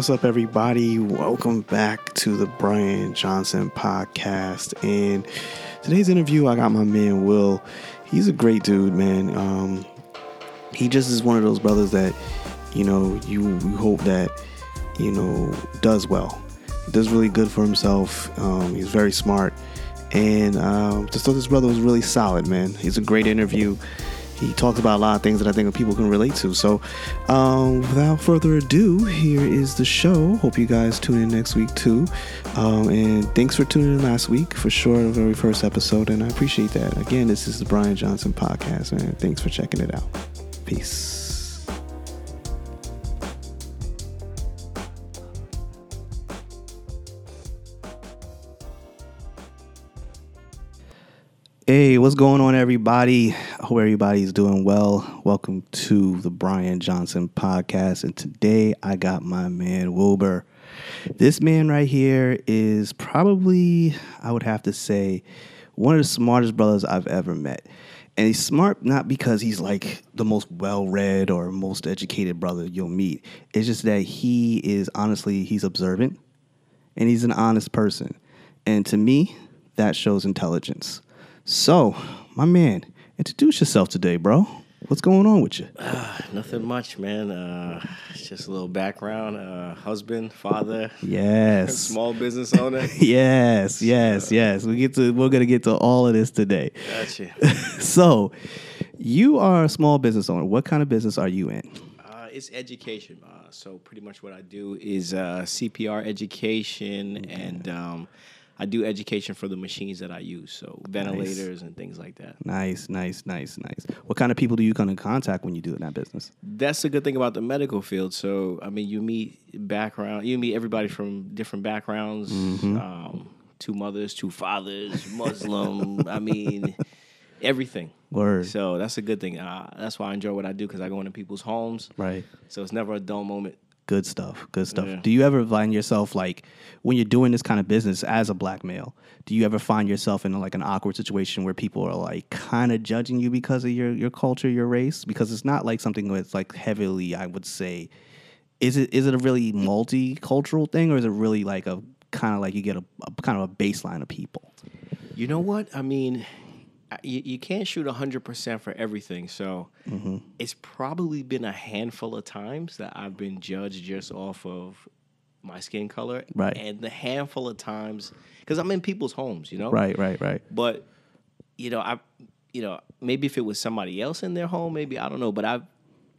What's up, everybody? Welcome back to the Brian Johnson podcast. And today's interview, I got my man Will. He's a great dude, man. Um, he just is one of those brothers that, you know, you, you hope that, you know, does well. Does really good for himself. Um, he's very smart. And um, just thought this brother was really solid, man. He's a great interview he talks about a lot of things that I think people can relate to. So, um, without further ado, here is the show. Hope you guys tune in next week too. Um, and thanks for tuning in last week for sure, the very first episode. And I appreciate that. Again, this is the Brian Johnson podcast, man. Thanks for checking it out. Peace. Hey, what's going on, everybody? I hope everybody's doing well. Welcome to the Brian Johnson podcast. And today I got my man Wilbur. This man right here is probably, I would have to say, one of the smartest brothers I've ever met. And he's smart not because he's like the most well read or most educated brother you'll meet. It's just that he is honestly, he's observant and he's an honest person. And to me, that shows intelligence. So, my man, introduce yourself today, bro. What's going on with you? Uh, nothing much, man. Uh, just a little background. Uh, husband, father. Yes. small business owner. yes, yes, yes. We get to. We're gonna get to all of this today. Gotcha. so, you are a small business owner. What kind of business are you in? Uh, it's education. Uh, so pretty much what I do is uh, CPR education okay. and. Um, I do education for the machines that I use, so ventilators nice. and things like that. Nice, nice, nice, nice. What kind of people do you come in contact when you do in that business? That's the good thing about the medical field. So I mean, you meet background, you meet everybody from different backgrounds. Mm-hmm. Um, two mothers, two fathers, Muslim. I mean, everything. Word. So that's a good thing. Uh, that's why I enjoy what I do because I go into people's homes. Right. So it's never a dull moment. Good stuff. Good stuff. Yeah. Do you ever find yourself like when you're doing this kind of business as a black male? Do you ever find yourself in like an awkward situation where people are like kind of judging you because of your your culture, your race? Because it's not like something that's like heavily, I would say. Is it is it a really multicultural thing, or is it really like a kind of like you get a, a kind of a baseline of people? You know what I mean you, you can't shoot 100% for everything. So mm-hmm. it's probably been a handful of times that I've been judged just off of my skin color. Right. And the handful of times, because I'm in people's homes, you know? Right, right, right. But, you know, I, you know, maybe if it was somebody else in their home, maybe, I don't know, but I've,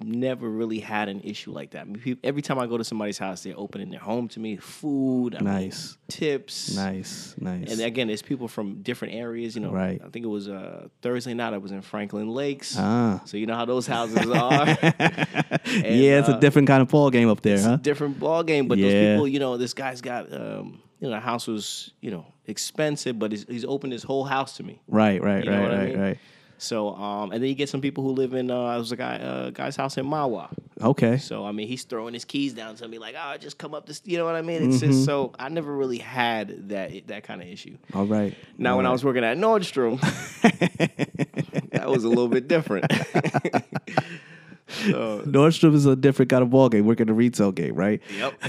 never really had an issue like that. every time I go to somebody's house, they're opening their home to me, food, I nice mean, tips, nice, nice. And again, it's people from different areas. You know, right? I think it was uh, Thursday night. I was in Franklin Lakes, ah. so you know how those houses are. and, yeah, it's uh, a different kind of ball game up there, huh? different ball game, but yeah. those people, you know, this guy's got. Um, you know, the house was, you know, expensive, but he's, he's opened his whole house to me. Right, right, you know right, right, I mean? right. So, um, and then you get some people who live in. Uh, was a guy, uh, guy's house in Mahwah. Okay. So I mean, he's throwing his keys down to me like, "Oh, just come up this." You know what I mean? It's mm-hmm. just so I never really had that that kind of issue. All right. Now, All when right. I was working at Nordstrom, that was a little bit different. So, Nordstrom is a different kind of ball game. Working the retail game, right? Yep.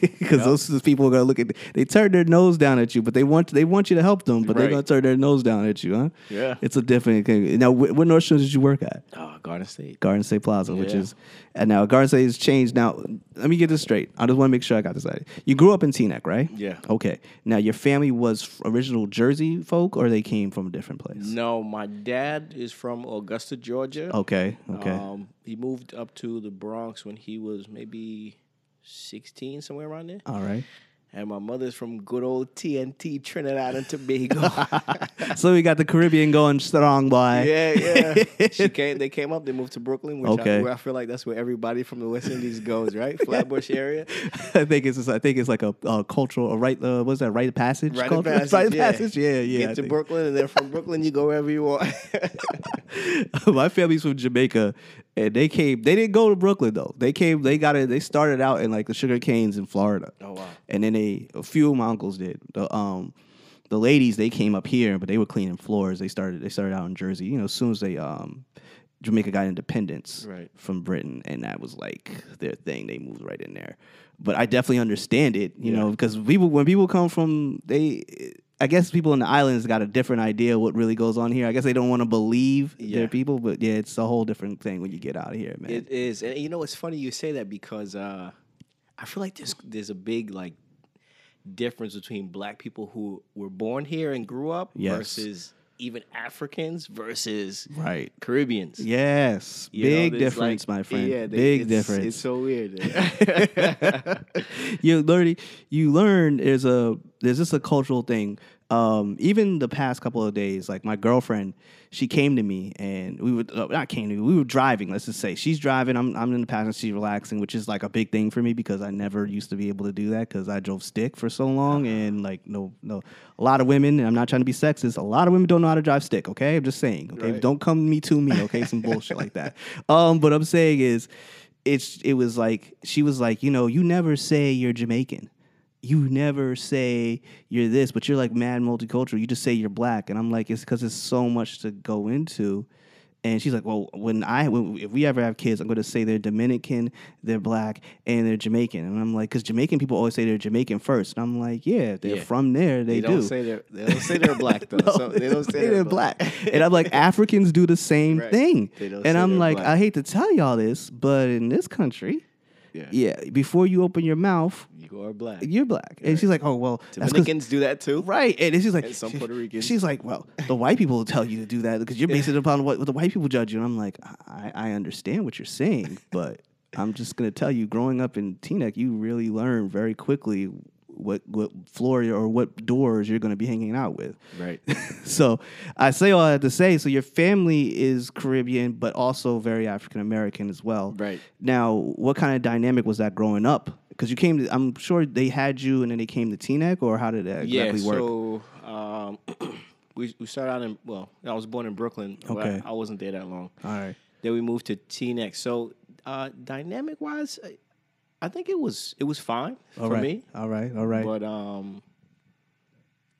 Because yep. those people are gonna look at. They turn their nose down at you, but they want they want you to help them, but right. they're gonna turn their nose down at you, huh? Yeah. It's a different thing. Now, what Nordstrom did you work at? Oh, Garden State. Garden State Plaza, yeah. which is, and now Garden State has changed. Now, let me get this straight. I just want to make sure I got this right. You grew up in Teaneck, right? Yeah. Okay. Now, your family was original Jersey folk, or they came from a different place? No, my dad is from Augusta, Georgia. Okay. Okay. Um, he moved up to the Bronx when he was maybe 16, somewhere around there. All right and my mother's from good old TNT Trinidad and Tobago. so we got the Caribbean going strong, boy. Yeah, yeah. she came. They came up. They moved to Brooklyn, which okay. I, I, feel like that's where everybody from the West Indies goes, right? Flatbush area. I think it's. I think it's like a, a cultural, a right. Uh, what's that? Rite of passage. Rite of passage. Rite of yeah. passage. Yeah, yeah. Get to Brooklyn, and then from Brooklyn you go wherever you want. my family's from Jamaica, and they came. They didn't go to Brooklyn though. They came. They got it. They started out in like the sugar canes in Florida. Oh wow. And then they a few of my uncles did. The um the ladies they came up here, but they were cleaning floors. They started they started out in Jersey. You know, as soon as they um Jamaica got independence right. from Britain, and that was like their thing. They moved right in there. but I definitely understand it. You Yeah. know, because people when people come from they. I guess people in the islands got a different idea what really goes on here. I guess they don't want to believe Yeah. their people, but yeah, it's a whole different thing when you get out of here, man. It is, and you know it's funny you say that because uh, I feel like there's there's a big like difference between black people who were born here and grew up Yes. versus even Africans versus right. Caribbeans. Yes. You Big there's difference, like- my friend. Yeah, they- Big it's- difference. It's so weird. you learn you learn there's a there's just a cultural thing. Um, even the past couple of days, like my girlfriend, she came to me and we were uh, not came to me. We were driving. Let's just say she's driving. I'm I'm in the passenger seat relaxing, which is like a big thing for me because I never used to be able to do that because I drove stick for so long and like no no a lot of women. And I'm not trying to be sexist. A lot of women don't know how to drive stick. Okay, I'm just saying. Okay, Right. don't come me to me. Okay, some bullshit like that. Um, but I'm saying is it's it was like she was like, you know, you never say you're Jamaican. You never say you're this, but you're like mad multicultural. You just say you're black, and I'm like, it's because it's so much to go into. And she's like, well, when I when, if we ever have kids, I'm going to say they're Dominican, they're black, and they're Jamaican. And I'm like, because Jamaican people always say they're Jamaican first. And I'm like, yeah, they're Yeah. from there. They, they don't say they're they don't say they're black though. No, so they don't say they're black. and I'm like, Africans do the same Right. thing. They don't And I'm like, black. I hate to tell y'all this, but in this country, Yeah. yeah, before you open your mouth, You are black. you're black. And she's like, oh well, Dominicans do that too. Right, and she's like, And some she- Puerto Ricans. She's like, well, the white people will tell you to do that because you're basing it upon what, what the white people judge you. And I'm like, I, I understand what you're saying, but I'm just gonna tell you, growing up in Teaneck, you really learn very quickly what what floor or what doors you're gonna be hanging out with. Right. so I say all that to say, so your family is Caribbean, but also very African American as well. Right. Now, what kind of dynamic was that growing up? Because you came to, I'm sure they had you and then they came to Teaneck, or how did that exactly yeah. work? So um, we we started out in well, I was born in Brooklyn. but Okay. I wasn't there that long. all right. Then we moved to Teaneck. So uh, dynamic wise, I, think it was it was fine All for right. me. All right. All right. But um,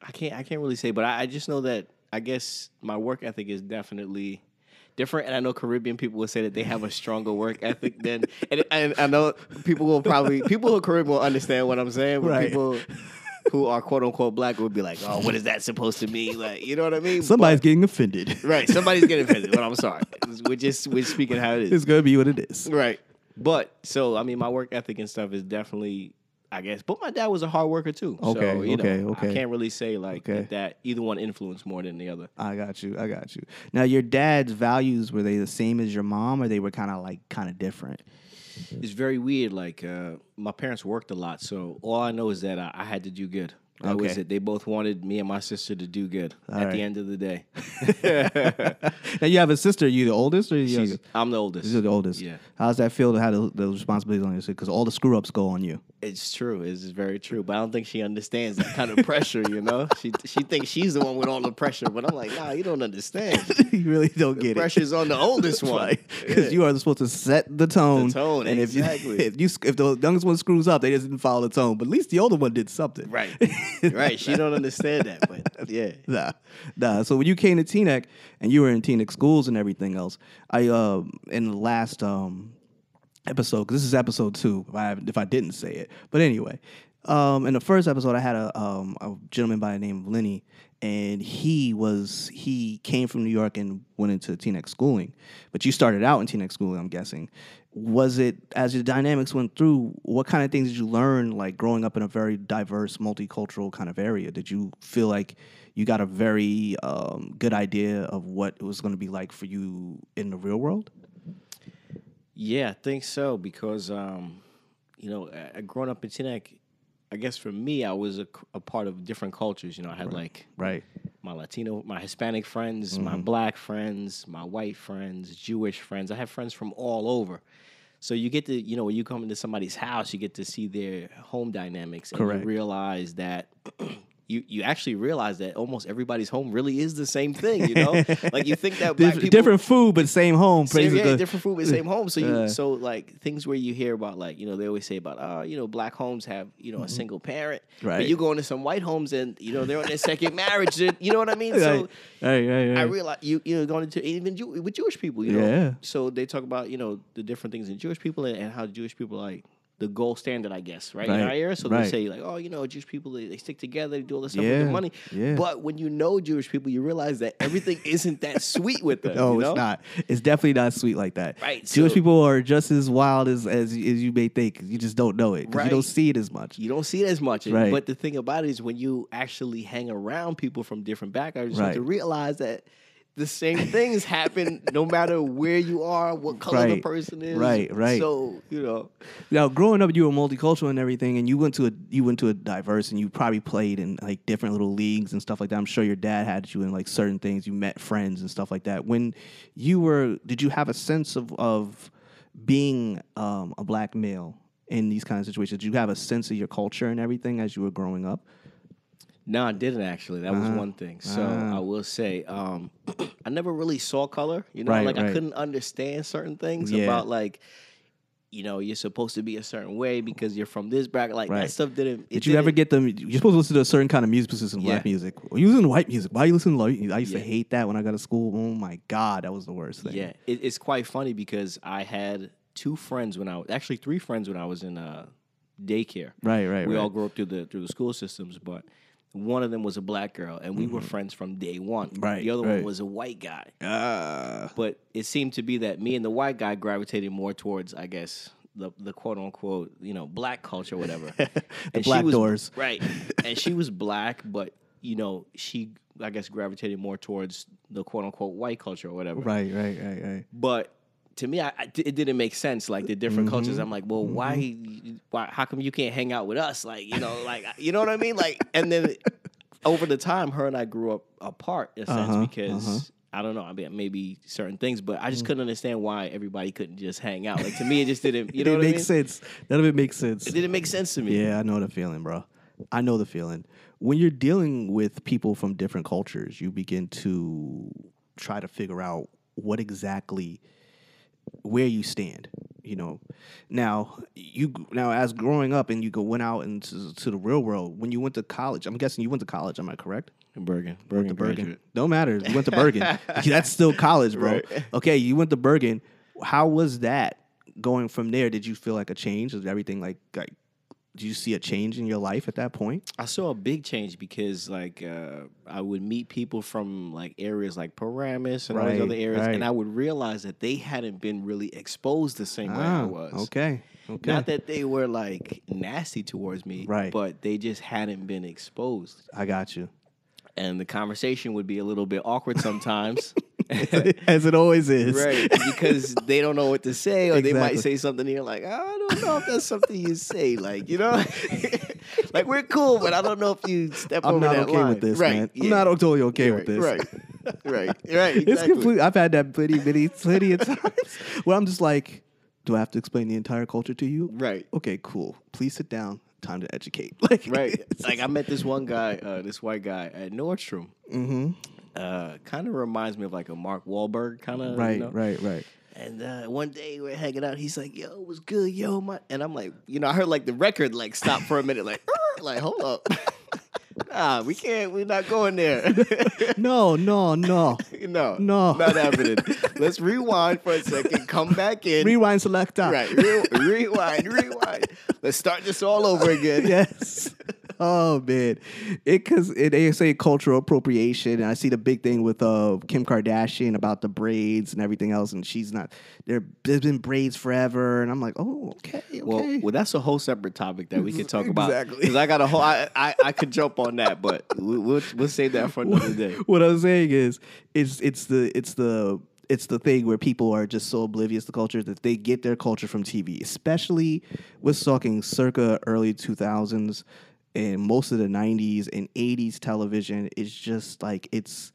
I can't I can't really say. But I, I just know that I guess my work ethic is definitely different. And I know Caribbean people will say that they have a stronger work ethic than. And, and I know people will probably people who are Caribbean will understand what I'm saying. But Right. people. Who are quote unquote black would be like, oh, what is that supposed to mean? Like, you know what I mean? Somebody's getting offended. Right. Somebody's getting offended, but I'm sorry. We're just we're speaking how it is. it's gonna be what it is. Right. But so I mean, my work ethic and stuff is definitely, I guess. But my dad was a hard worker too. Okay, So, you okay, know, okay. I can't really say like Okay. that, that either one influenced more than the other. I got you. I got you. Now, your dad's values were they the same as your mom, or they were kind of like kind of different? It's very weird. Like uh, my parents worked a lot, so all I know is that I, I had to do good. That was it. They both wanted me and my sister to do good All at right. the end of the day. now you have a sister. Are you the oldest or you the She's, youngest? I'm the oldest. You're the oldest. Yeah. How does that feel to have the, those responsibilities on your sister? Because all the screw ups go on you. It's true. It's very true. But I don't think she understands that kind of pressure. You know, she she thinks she's the one with all the pressure. But I'm like, nah, you don't understand. you really don't The get it. pressure's on the oldest one. Because Yeah. you are supposed to set the tone. The tone, and if you, exactly. if you if the youngest one screws up, they just didn't follow the tone. But at least the older one did something. Right. right. She don't understand that, but yeah. Nah, nah. So when you came to Teaneck and you were in Teaneck schools and everything else, I uh in the last um episode, because this is episode two, if I if I didn't say it, but anyway, um in the first episode, I had a um a gentleman by the name of Lenny, and he was he came from New York and went into Teaneck schooling, but you started out in Teaneck schooling, I'm guessing. Was it as your dynamics went through? What kind of things did you learn, like growing up in a very diverse, multicultural kind of area? Did you feel like you got a very um, good idea of what it was going to be like for you in the real world? Yeah, I think so because um, you know, uh, growing up in Teaneck, I guess for me, I was a part of different cultures. You know, I had like Right. my Latino, my Hispanic friends, my black friends, my white friends, Jewish friends. I have friends from all over. So you get to, you know, when you come into somebody's house, you get to see their home dynamics and you realize that you you actually realize that almost everybody's home really is the same thing, you know? like you think that Dif- people different food, but same home. same, yeah, different food, but same home. So you, Uh. so like things where you hear about, like you know, they always say about, uh, you know, black homes have you know a single parent, Mm-hmm. Right. But you go into some white homes and you know they're on their second marriage. You know what I mean? Right. So Right, right, right. I realize you you know going into even Jew, with Jewish people, you know. Yeah. So they talk about you know the different things in Jewish people and, and how Jewish people like the gold standard, I guess, right? Right, In our era, so right. they say like, oh, you know, Jewish people they, they stick together, they do all this stuff with Yeah, their money. yeah. But when you know Jewish people, you realize that everything isn't that sweet with them. No, you know? it's not. It's definitely not sweet like that. Right, Jewish so- people are just as wild as as, as you may think. You just don't know it. 'cause You don't see it as much. You don't see it as much. Right. But the thing about it is when you actually hang around people from different backgrounds, you Right. to realize that the same things happen no matter where you are, what color the person is. Right, right. So, you know, Now, growing up, you were multicultural and everything, and you went to a you went to a diverse, and you probably played in like different little leagues and stuff like that. I'm sure your dad had you in like certain things. You met friends and stuff like that. When you were, did you have a sense of of being um, a black male in these kind of situations? Did you have a sense of your culture and everything as you were growing up? No, I didn't actually. That was Uh-huh. one thing. So Ah. I will say, um, I never really saw color. You know, Right, like I couldn't understand certain things Yeah. about like, you know, you're supposed to be a certain way because you're from this background. Like Right. that stuff didn't. it Did you ever didn't- get them? You're supposed to listen to a certain kind of music, specifically black Yeah. music. Well, you listen to white music. Why you listen to white music? I used to hate that when I got to school. Oh my god, that was the worst thing. Yeah, it, it's quite funny because I had two friends when I was actually three friends when I was in uh, daycare. Right, right, we right. all grew up through the through the school systems, but one of them was a black girl, and we were friends from day one. Mm-hmm. Right, The other right. one was a white guy, Ah. but it seemed to be that me and the white guy gravitated more towards, I guess. The, the quote unquote you know black culture whatever the black doors. right and she was black but you know she I guess gravitated more towards the quote unquote white culture or whatever right, right, right, right. but to me, I, I- it didn't make sense. Like the different Mm-hmm. cultures, I'm like, well, why, why? How come you can't hang out with us? Like, you know, like you know what I mean? Like, and then over the time, her and I grew up apart in a sense Uh-huh, because. uh-huh. I don't know. I mean, maybe certain things, but I just couldn't understand why everybody couldn't just hang out. Like to me, it just didn't. You know it what I mean? sense. None of it makes sense. It didn't make sense to me. Yeah, I know the feeling, bro. I know the feeling. When you're dealing with people from different cultures, you begin to try to figure out what exactly where you stand. You know, now you now as growing up and you go went out into to the real world. When you went to college, I'm guessing you went to college. Am I correct? Bergen, Bergen, Bergen. Don't matter. You went to Bergen. That's still college, bro. Right. Okay, you went to Bergen. How was that going from there? Did you feel like a change? Was everything like like? Did you see a change in your life at that point? I saw a big change because like uh, I would meet people from like areas like Paramus and all these other areas, right. and I would realize that they hadn't been really exposed the same way I Ah, was. Okay. Okay. Not that they were like nasty towards me, Right. But they just hadn't been exposed, I got you. and the conversation would be a little bit awkward sometimes. As it always is. Right, because they don't know what to say, or they might say something. And you're like, I don't know if that's something you say. Like, you know, like we're cool, but I don't know if you step I'm over not that okay line. with this, right, man. yeah. I'm not totally okay right, with this. Right, right, right. It's complete. I've had that plenty, many, plenty of times where I'm just like, do I have to explain the entire culture to you? Right. Okay, cool. Please sit down. Time to educate. Like, Right. Like I met this one guy, uh, this white guy at Nordstrom. mm-hmm. Uh, kind of reminds me of like a Mark Wahlberg kind of. Right, You know? right, right. And uh, one day we're hanging out. He's like, "Yo, it was good, yo." My, and I'm like, you know, I heard like the record like stop for a minute, like, "Er," like hold up, nah, we can't, we're not going there. No, no, no. no, No. not happening. Let's rewind for a second, come back in, Rewind selector. right, re- rewind, rewind. Let's start this all over again. yes. Oh man, it because it they say cultural appropriation, and I see the big thing with uh Kim Kardashian about the braids and everything else, and she's not there. There's been braids forever, and I'm like, oh okay, okay. Well, well, that's a whole separate topic that we could talk about. Exactly. Because I got a whole, I, I, I could jump on that, but we, we'll we'll save that for another day. what I'm saying is, it's it's the it's the it's the thing where people are just so oblivious to culture that they get their culture from TV, especially we're talking circa early 2000s and most of the 90s and 80s television is just like it's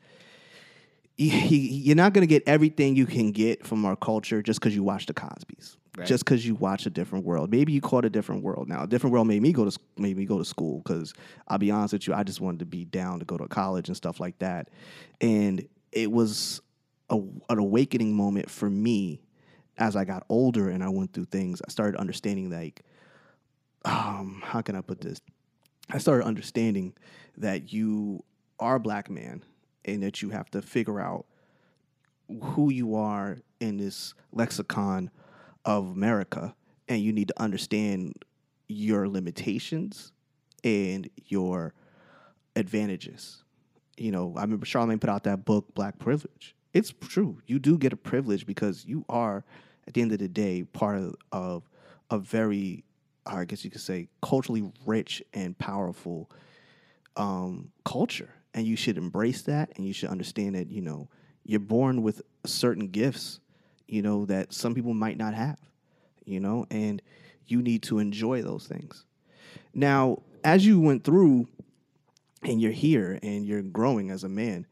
you- you're not going to get everything you can get from our culture just because you watch the Cosby's. Right. Just because you watch a different world, maybe you caught a different world. Now, a different world made me go to made me go to school because I'll be honest with you, I just wanted to be down to go to college and stuff like that, and it was a, an awakening moment for me as I got older and I went through things. I started understanding like, um, how can I put this? I started understanding that you are a black man and that you have to figure out who you are in this lexicon of America and you need to understand your limitations and your advantages. You know, I remember Charlemagne put out that book, Black Privilege. It's true. You do get a privilege because you are, at the end of the day, part of, of a very, I guess you could say, culturally rich and powerful um, culture. And you should embrace that and you should understand that, you know, you're born with certain gifts, you know, that some people might not have, you know, and you need to enjoy those things. Now, as you went through and you're here and you're growing as a man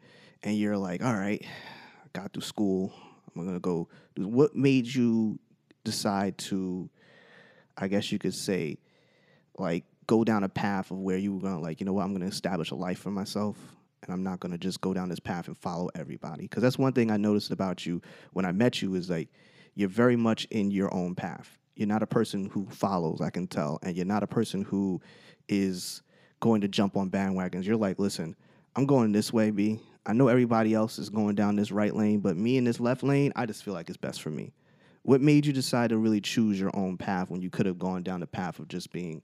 and you're like, all right, I got through school, I'm gonna go. What made you decide to, I guess you could say, like go down a path of where you were gonna like, you know what, I'm gonna establish a life for myself and I'm not gonna just go down this path and follow everybody. Because that's one thing I noticed about you when I met you is like you're very much in your own path. You're not a person who follows, I can tell, and you're not a person who is going to jump on bandwagons. You're like, listen, I'm going this way, B. I know everybody else is going down this right lane, but me in this left lane, I just feel like it's best for me. What made you decide to really choose your own path when you could have gone down the path of just being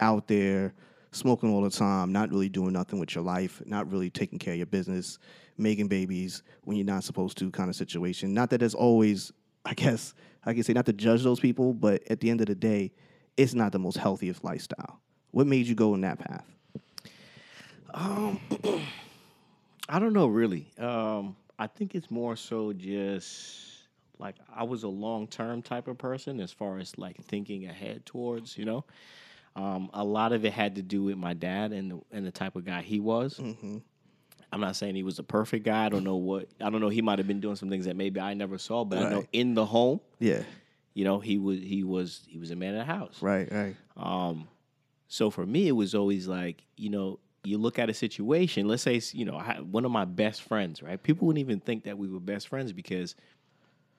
out there, smoking all the time, not really doing nothing with your life, not really taking care of your business, making babies when you're not supposed to kind of situation? Not that there's always, I guess, I can say not to judge those people, but at the end of the day, it's not the most healthiest lifestyle. What made you go in that path? Um, I don't know really. Um, I think it's more so just like I was a long term type of person as far as like thinking ahead towards, you know. Um, a lot of it had to do with my dad and the, and the type of guy he was. Mm-hmm. I'm not saying he was a perfect guy. I don't know what I don't know. He might have been doing some things that maybe I never saw, but I know in the home, Yeah, you know, he was he was he was a man of the house. right, right. Um, so for me, it was always like, you know, you look at a situation. Let's say, you know, I had one of my best friends, right? People wouldn't even think that we were best friends because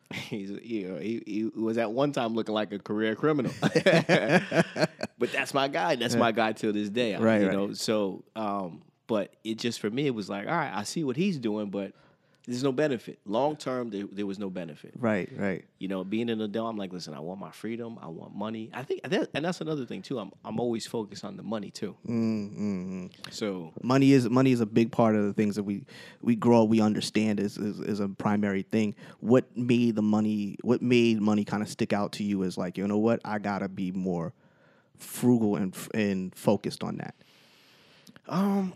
he's, you know, he, he was at one time looking like a career criminal. but that's my guy. That's my guy till this day. Right, you right. know. So, um, but it just for me, it was like, all right, I see what he's doing, but there's no benefit. Long term, there, there was no benefit. Right, right. You know, being an adult, I'm like, listen, I want my freedom. I want money. I think, that, and that's another thing too. I'm, I'm always focused on the money too. Mm-hmm. So, Money is money is a big part of the things that we we grow. We understand is, is is a primary thing. What made the money? What made money kind of stick out to you as like you know what? I gotta be more frugal and and focused on that. um,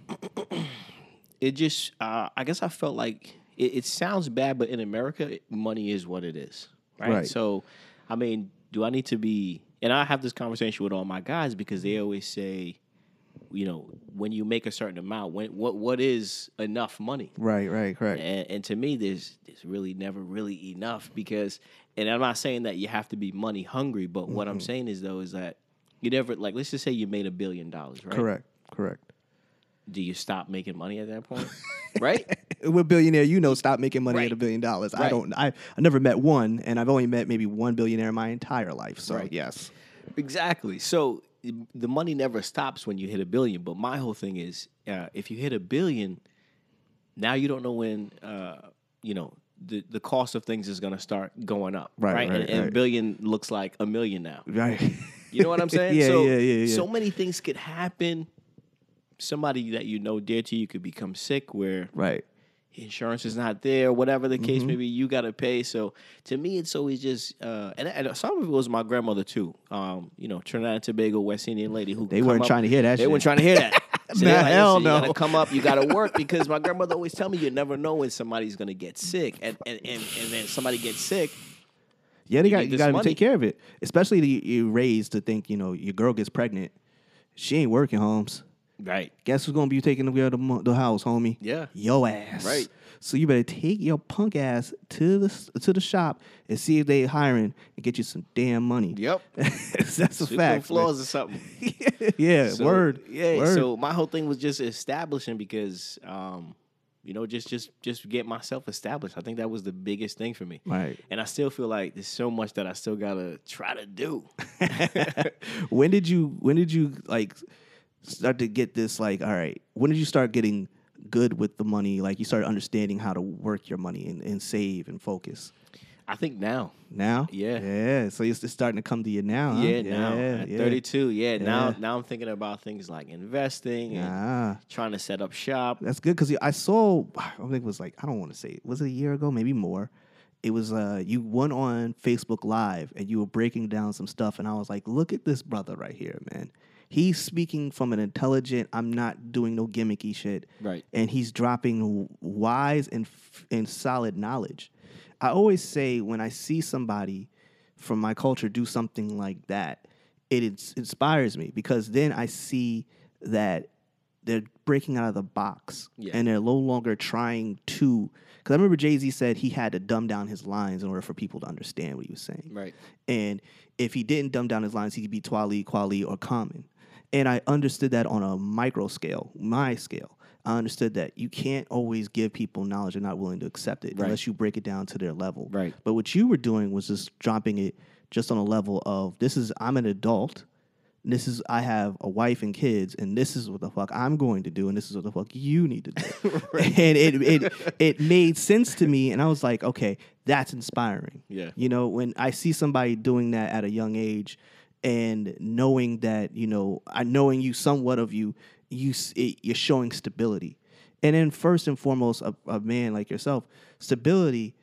it just, uh, I guess I felt like it, it sounds bad, but in America, money is what it is, right? Right. So, I mean, do I need to be? And I have this conversation with all my guys because they always say, you know, when you make a certain amount, when what what is enough money? Right, right, correct. And, and to me, there's there's really never really enough because, and I'm not saying that you have to be money hungry, but what Mm-hmm. I'm saying is though is that you never like let's just say you made a billion dollars, right? Correct, correct. Do you stop making money at that point, right? With billionaire, you know, stop making money Right. at a billion dollars. I don't. I I never met one, and I've only met maybe one billionaire in my entire life. So Right. yes, Exactly. So the money never stops when you hit a billion. But my whole thing is, uh, if you hit a billion, now you don't know when, uh, you know, the, the cost of things is going to start going up, Right, right? right, and, and a right. billion looks like a million now. right. You know what I'm saying? Yeah, so, yeah, yeah, yeah. So many things could happen. Somebody that you know dear to you could become sick, where right. Insurance is not there, whatever the Mm-hmm. case may be, you got to pay. So to me, it's always just, uh, and, and some of it was my grandmother too. Um, you know, Trinidad and Tobago, West Indian lady who They weren't up- trying to hear that They shit. weren't trying to hear that. So Nah, like, hell "Listen, You no." gotta come up. You gotta work because my grandmother always tell me you never know when somebody's gonna get sick, and and and, and then somebody gets sick. Yeah, they got you got to take care of it. Especially the, you raised to think, you know, your girl gets pregnant, she ain't working, Holmes. Right. Guess who's gonna be taking the the, mo- the house, homie? Yeah. Your ass. Right. So you better take your punk ass to the to the shop and see if they hiring and get you some damn money. Yep. That's a Sweep fact. floors or something. yeah, So, word. Yeah. word. So my whole thing was just establishing because, um, you know, just just just get myself established. I think that was the biggest thing for me. right. And I still feel like there's so much that I still gotta try to do. when did you when did you like start to get this like all right when did you start getting good with the money like you started understanding how to work your money and, and save and focus I think now. Now, Yeah. yeah. So it's, it's starting to come to you now. Huh? Yeah, now at yeah. 32. Yeah, now Yeah. now I'm thinking about things like investing and Ah, trying to set up shop. that's good because I saw. I think it was like I don't want to say it. Was it a year ago? Maybe more. It was uh you went on Facebook Live and you were breaking down some stuff and I was like, look at this brother right here, man. He's speaking from an intelligent. I'm not doing no gimmicky shit. Right. and he's dropping wise and and solid knowledge. I always say when I see somebody from my culture do something like that, it ins- inspires me because then I see that they're breaking out of the box Yeah. and they're no longer trying to. Because I remember Jay Z said he had to dumb down his lines in order for people to understand what he was saying. Right. And if he didn't dumb down his lines, he could be Twali, Kweli, or Common. And I understood that on a micro scale, my scale. I understood that you can't always give people knowledge they're not willing to accept it Right. unless you break it down to their level. Right. But what you were doing was just dropping it just on a level of this is I'm an adult. This is I have a wife and kids, and this is what the fuck I'm going to do, and this is what the fuck you need to do. right. And it it it made sense to me, and I was like, okay, that's inspiring. Yeah. You know, when I see somebody doing that at a young age, and knowing that you know, I knowing you somewhat of you, you it, you're showing stability, and then first and foremost, a, a man like yourself, stability.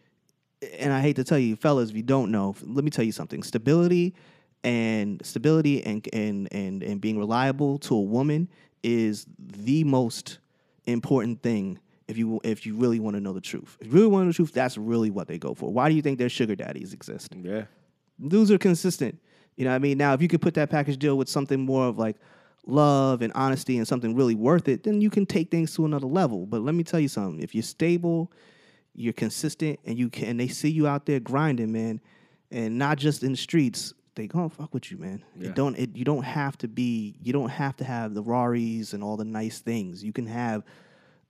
And I hate to tell you, fellas, if you don't know, let me tell you something: stability and stability and and and and being reliable to a woman is the most important thing if you if you really want to know the truth. If you really want to know the truth, that's really what they go for. Why do you think their sugar daddies exist? Yeah. Dudes are consistent. You know what I mean? Now, if you could put that package deal with something more of like love and honesty and something really worth it, then you can take things to another level. But let me tell you something. If you're stable, you're consistent, and you can and they see you out there grinding, man, and not just in the streets, they gonna fuck with you, man. Yeah. It don't it, you don't have to be you don't have to have the Raris and all the nice things. You can have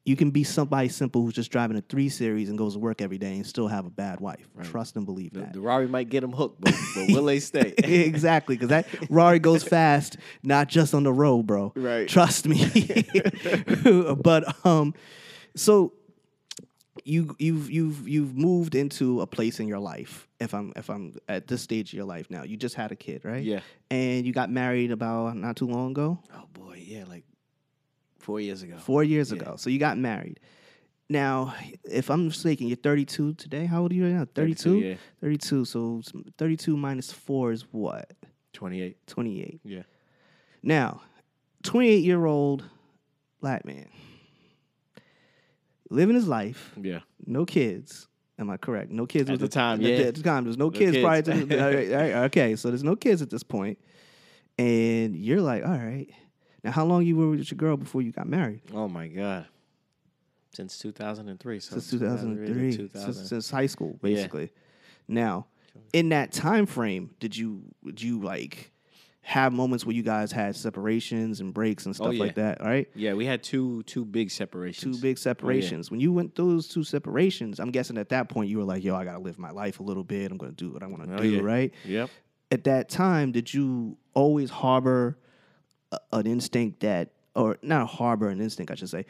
you can be somebody simple who's just driving a three series and goes to work every day and still have a bad wife. Trust and believe The, that. the Rari might get him hooked, but, but will they stay? exactly, because that Rari goes fast, not just on the road, bro. Right. Trust me. but um, so you you've you've you've moved into a place in your life. If I'm if I'm at this stage of your life now, you just had a kid, right? Yeah. And you got married about not too long ago, oh boy, yeah, like four years ago. four years Yeah. ago. So you got married. Now, if I'm mistaken, you're 32 today. How old are you right now? 32. Yeah. 32. So 32 minus four is what? Twenty eight. 28. Yeah. Now, 28 year old black man living his life, Yeah. no kids. Am I correct? No kids At was the time, At, yeah. at the time, there's no, No kids, kids. prior to. All right, all right, okay, so there's no kids at this point, and you're like, all right. Now, how long you were with your girl before you got married? Oh my god. Since two thousand and three. So Since 2003, since, since high school, Yeah. basically. Now, in that time frame, did you did you like have moments where you guys had separations and breaks and oh, stuff Oh, yeah. like that? right? Yeah, we had two two big separations. two big oh, separations. When you went through those two separations, I'm guessing at that point you were like, "Yo, I gotta live my life a little bit. I'm gonna do what I want to Oh, do." yeah. Right? Yep. At that time, did you always harbor a, an instinct that, or not harbor an instinct, I should say,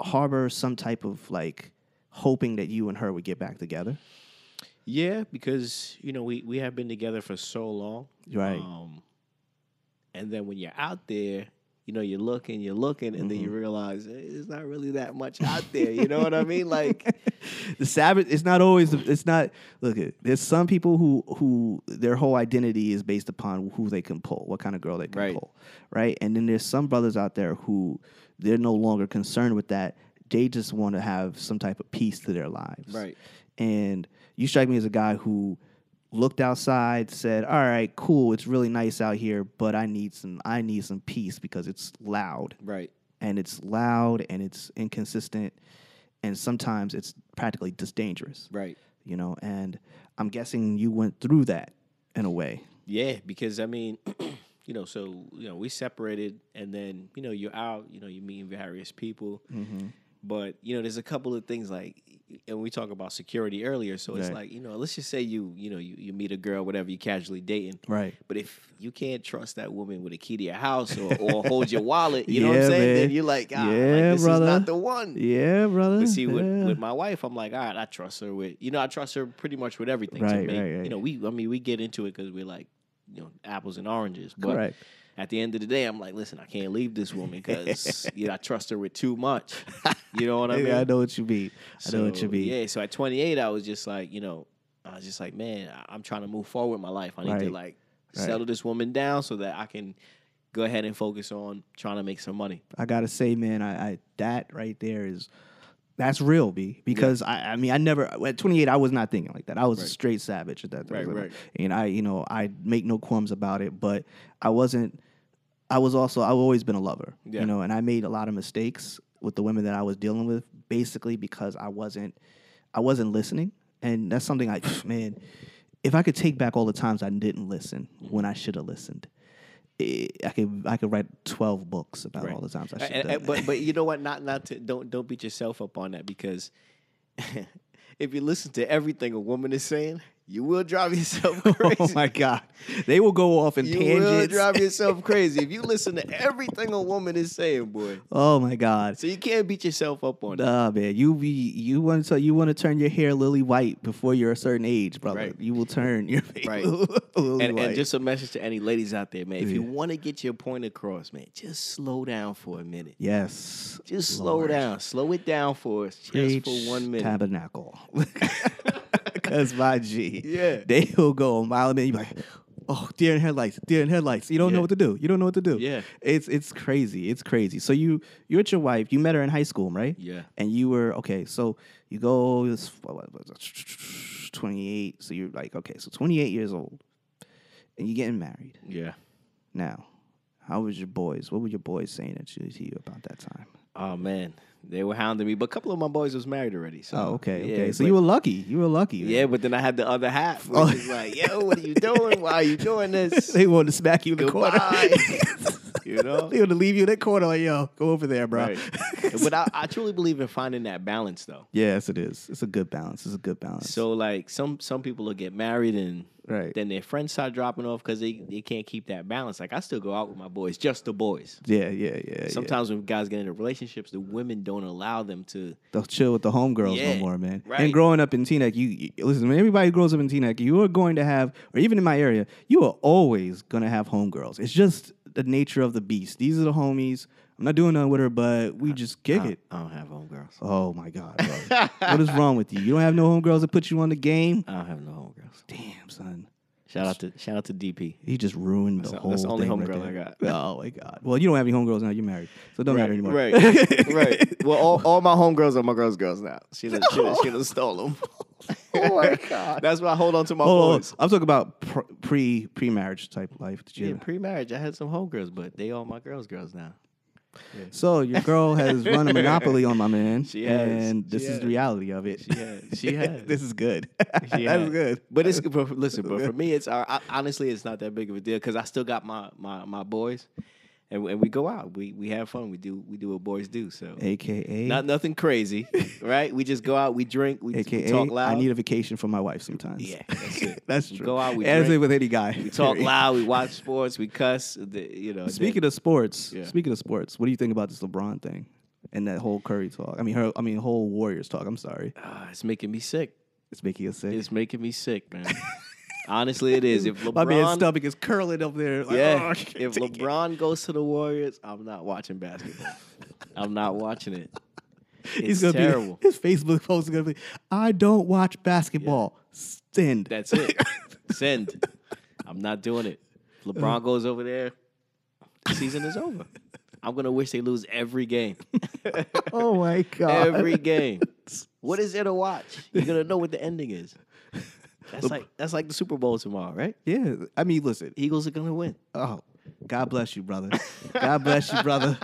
harbor some type of like hoping that you and her would get back together? Yeah, because you know we we have been together for so long. Right. Um, and then when you're out there, you know, you're looking, you're looking, and then you realize eh, it's not really that much out there. You know what I mean? Like, the savage it's not always it's not look there's some people who who their whole identity is based upon who they can pull what kind of girl they can Right. pull right and then there's some brothers out there who they're no longer concerned with that they just want to have some type of peace to their lives Right. and you strike me as a guy who looked outside said all right cool it's really nice out here but i need some i need some peace because it's loud right. and it's loud and it's inconsistent and sometimes it's practically just dangerous Right. you know and i'm guessing you went through that in a way Yeah, because I mean, you know, so you know, we separated, and then you know, you're out. You know, you're meeting various people, mm-hmm. but you know, there's a couple of things like and we talk about security earlier. So it's Right. like you know, let's just say you you know you, you meet a girl, whatever you casually dating, Right. but if you can't trust that woman with a key to your house or, or hold your wallet, you know what I'm Yeah, saying? Then you're like, ah, like, Yeah, this brother. is not the one. Yeah, brother. But see, with, yeah. with my wife, I'm like, all right, I trust her with, you know, I trust her pretty much with everything. to Right, make, right, right. You know, we, I mean, we get into it because we're like, you know, apples and oranges. But Correct. At the end of the day, I'm like, listen, I can't leave this woman because you know, I trust her with too much. You know what I mean? Yeah, I know what you mean. I know what you mean. Yeah, so at 28, I was just like, you know, I was just like, man, I'm trying to move forward with my life. I need to Right. like Right. settle this woman down so that I can go ahead and focus on trying to make some money. I gotta say, man, I, I that right there is that's real, b. Because I, I mean, I never at 28, I was not thinking like that. I was a straight savage at that time. Right, right. And I, you know, I make no qualms about it, but I wasn't. I was also I've always been a lover, Yeah. you know, and I made a lot of mistakes with the women that I was dealing with, basically because I wasn't, I wasn't listening, and that's something I, man, if I could take back all the times I didn't listen mm-hmm. when I should have listened, I could I could write twelve books about Right. all the times I should have. and- but but you know what? Not not to don't don't beat yourself up on that because if you listen to everything a woman is saying, you will drive yourself oh crazy. oh my god, they will go off in tangents. you will drive yourself crazy if you listen to everything a woman is saying, boy. oh my god. So you can't beat yourself up on that. Nah, man, you be you want to you want to turn your hair lily white before you're a certain age, brother. Right. You will turn your face Right. lily And, white. and just a message to any ladies out there, man. If you want to get your point across, man, just slow down for a minute. yes, Just slow Lord. down. Slow it down for us just Preach for one minute. Tabernacle, because my G, Yeah. they will go a mile a minute. You like, oh, deer in headlights, deer in headlights. You don't Yeah. know what to do. You don't know what to do. Yeah. it's it's crazy. It's crazy. So you you're with your wife. You met her in high school, right? Yeah. and you were okay. So you go this what was it, 28. So you're like okay, so 28 years old, and you're getting married Yeah. now. How was your boys? What were your boys saying to you about that time? Oh man, they were hounding me, but a couple of my boys was married already. So Oh, okay, yeah, okay. So you were lucky. You were lucky. man. yeah, but then I had the other half, which Oh. is like, yo, what are you doing? Why are you doing this? they wanted to smack you in the Goodbye. corner. you know, they to leave you in that corner. Like, yo, go over there, bro. right? but I, I truly believe in finding that balance, though. yes, it is. It's a good balance. It's a good balance. So like some some people will get married and right. then their friends start dropping off because they, they can't keep that balance. Like I still go out with my boys, just the boys. yeah, yeah, yeah. Sometimes when guys get into relationships, the women don't allow them to. they'll chill with the homegirls Yeah, no more, man. right. And growing up in Teaneck, you, you listen. When everybody grows up in Teaneck, you are going to have, or even in my area, you are always going to have homegirls. It's just the nature of the beast. These are the homies. I'm not doing nothing with her, but we just kick I, it. I don't have homegirls. Oh my god, what is wrong with you? You don't have no homegirls that put you on the game? I don't have no homegirls. Damn, son. Shout out to shout out to DP. He just ruined the That's whole that's the only thing right homegirl I got. Oh my god. Well, you don't have any homegirls now. You're married, so it don't matter anymore. Right, right. Well, all, all my homegirls are my girls' girls now. She done, she done, she done stole them. oh my god. That's why I hold on to my Oh, boys. I'm talking about pre pre marriage type life. Did you Yeah, pre-marriage, I had some homegirls, but they all my girls' girls now. So your girl has run a monopoly on my man, She has. and this is has. the reality of it. She has. She has. this is good. That's good. But it's but listen, but for me, it's uh, I, honestly, it's not that big of a deal because I still got my my my boys, and, and we go out, we we have fun, we do we do what boys do. So AKA, not nothing crazy, right? We just go out, we drink, we, we AKA, talk loud. I need a vacation from my wife sometimes. yeah, that's it. That's We true. go out, we As drink, with any guy. we talk loud, we watch sports, we cuss. The, you know, Speaking of sports, Yeah. speaking of sports, what do you think about this LeBron thing and that whole Curry talk? I mean, her, I mean, whole Warriors talk. I'm sorry, uh, it's making me sick. it's making us sick. It's making me sick, man. Honestly, it is. If LeBron, my man's stomach is curling up there. Like, oh, yeah, can't if take it. LeBron goes to the Warriors, I'm not watching basketball. I'm not watching it. He's gonna terrible. be his Facebook post is gonna be, I don't watch basketball. Send. That's it. Send. I'm not doing it. LeBron uh. goes over there, season is over. I'm gonna wish they lose every game. oh my god. Every game. What is there to watch? You're gonna know what the ending is. That's like that's like the Super Bowl tomorrow, right? yeah. I mean, listen. Eagles are gonna win. Oh, God bless you, brother. God bless you, brother.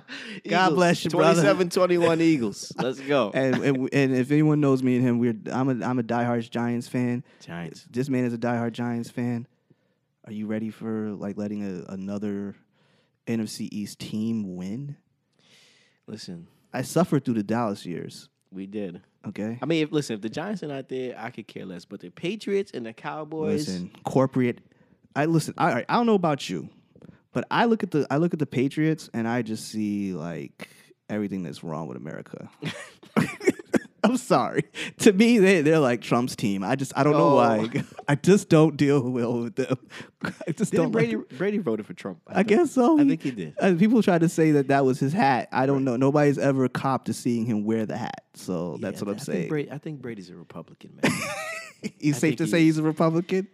God bless you, brother. 27-21 Eagles. Let's go. And, and and if anyone knows me and him, we're I'm a I'm a diehard Giants fan. Giants. This man is a diehard Giants fan. Are you ready for like letting a, another NFC East team win? Listen, I suffered through the Dallas years. We did. Okay. I mean, if, listen, if the Giants are not there, I could care less. But the Patriots and the Cowboys, Listen, corporate. I listen. I I don't know about you, but I look at the I look at the Patriots and I just see like everything that's wrong with America. I'm sorry. To me, they they're like Trump's team. I just I don't know Oh. why. I just don't deal well with them. I just didn't don't. Brady like- Brady voted for Trump. I guess so. I think he did. Uh, people try to say that that was his hat. I don't know. Nobody's ever copped to seeing him wear the hat. So that's what I'm I saying. Think Brady, I think Brady's a Republican man. He's I safe to he say is. he's a Republican.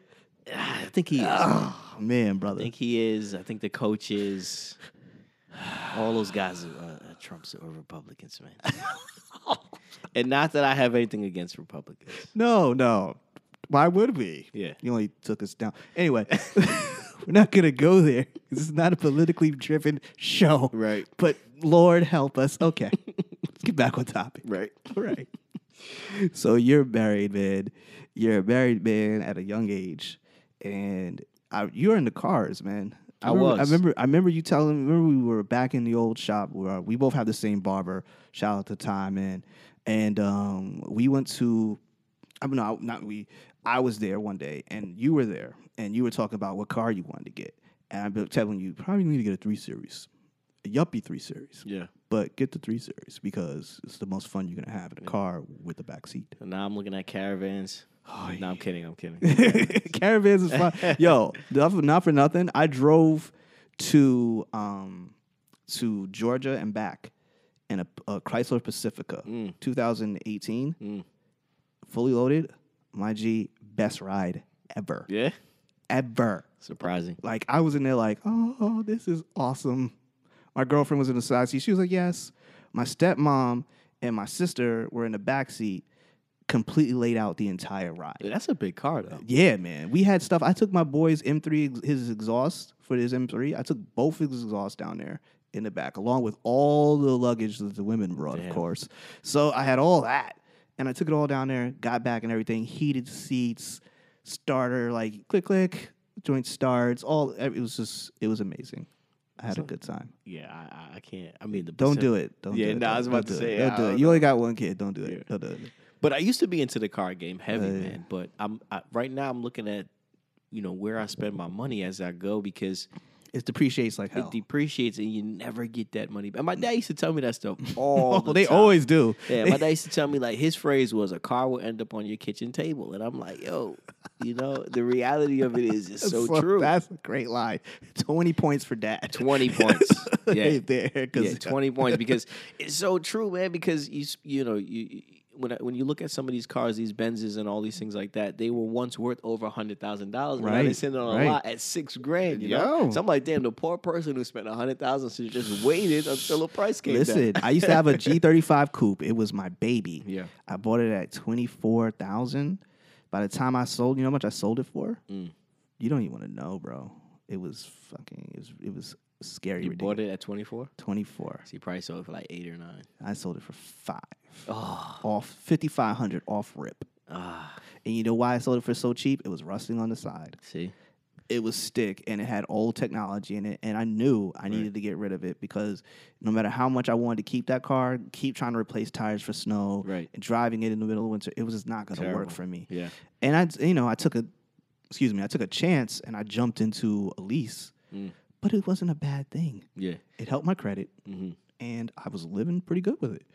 I think he is. man. Oh man, I think he is. I think the coaches, all those guys are, uh, Trump's are Republicans, man. And not that I have anything against Republicans. No, no. Why would we? Yeah. You only took us down. Anyway, we're not going to go there. This is not a politically driven show. Right. But Lord help us. Okay. Let's get back on topic. Right. All right. So you're married, man. You're a married man at a young age. And I, you're in the cars, man. I remember, I was. remember. I remember you telling. Me, remember we were back in the old shop where uh, we both had the same barber. Shout out to Time man. And um, we went to. I mean, no, not we. I was there one day, and you were there, and you were talking about what car you wanted to get. And I've been telling you probably need to get a three series, a Yuppie three series. Yeah. But get the three series because it's the most fun you're gonna have in a car with the back seat. And now I'm looking at caravans. Oh, no, I'm kidding. I'm kidding. Caravans is fun. Yo, not for, not for nothing. I drove to um to Georgia and back in a, a Chrysler Pacifica, Mm. 2018, Mm. fully loaded. My G, best ride ever, yeah. ever. Surprising. Like I was in there, like, oh, this is awesome. My girlfriend was in the side seat. She was like, yes. My stepmom and my sister were in the back seat, completely laid out the entire ride. Yeah, that's a big car though. Yeah, man. We had stuff. I took my boy's M3, his exhaust for his M3. I took both his exhausts down there in the back, along with all the luggage that the women brought, Damn. of course. So I had all that. And I took it all down there, got back and everything, heated seats, starter, like click, click, joint starts, all. It was just, it was amazing. I had So- a good time. Yeah, I, I- can't. I mean, the Don't do it. Don't Yeah, do it. no, I was Don't about do to it. say, Don't I do it. don't You only got one kid. Don't do it. Yeah. Don't do it. But I used to be into the car game heavy, Uh, man. But I'm I, right now. I'm looking at, you know, where I spend my money as I go because It depreciates like hell. it depreciates and you never get that money. back. And my dad used to tell me that stuff all the they time. always do. Yeah, my dad used to tell me like his phrase was a car will end up on your kitchen table, and I'm like, yo, you know, the reality of it is it's so true. That's a great line. Twenty points for dad. Twenty points, yeah, right there. 'cause- yeah, twenty points because it's so true, man. Because you s- you know you when I, when you look at some of these cars, these Benzes and all these things like that, they were once worth over a hundred thousand dollars. Right, they're Right, sitting on a right. lot at six grand. You know, Yo. so I'm like, damn, the poor person who spent a hundred thousand should just waited until the price came Listen, down. I used to have a G35 coupe. It was my baby. Yeah. I bought it at twenty four thousand. By the time I sold, you know how much I sold it for? Mm. You don't even want to know, bro. It was fucking. It was. It was scary. You ridiculous. bought it at twenty four. Twenty four. So you probably sold it for like eight or nine. I sold it for five. Oh, Off fifty five hundred off rip. ah, And you know why I sold it for so cheap? It was rusting on the side. see, it was stick and it had old technology in it and i knew i Right. needed to get rid of it because no matter how much i wanted to keep that car keep trying to replace tires for snow Right. and driving it in the middle of winter it was just not going to work for me yeah, and i you know i took a excuse me i took a chance and i jumped into a lease Mm. But it wasn't a bad thing yeah, it helped my credit hmm and I was living pretty good with it.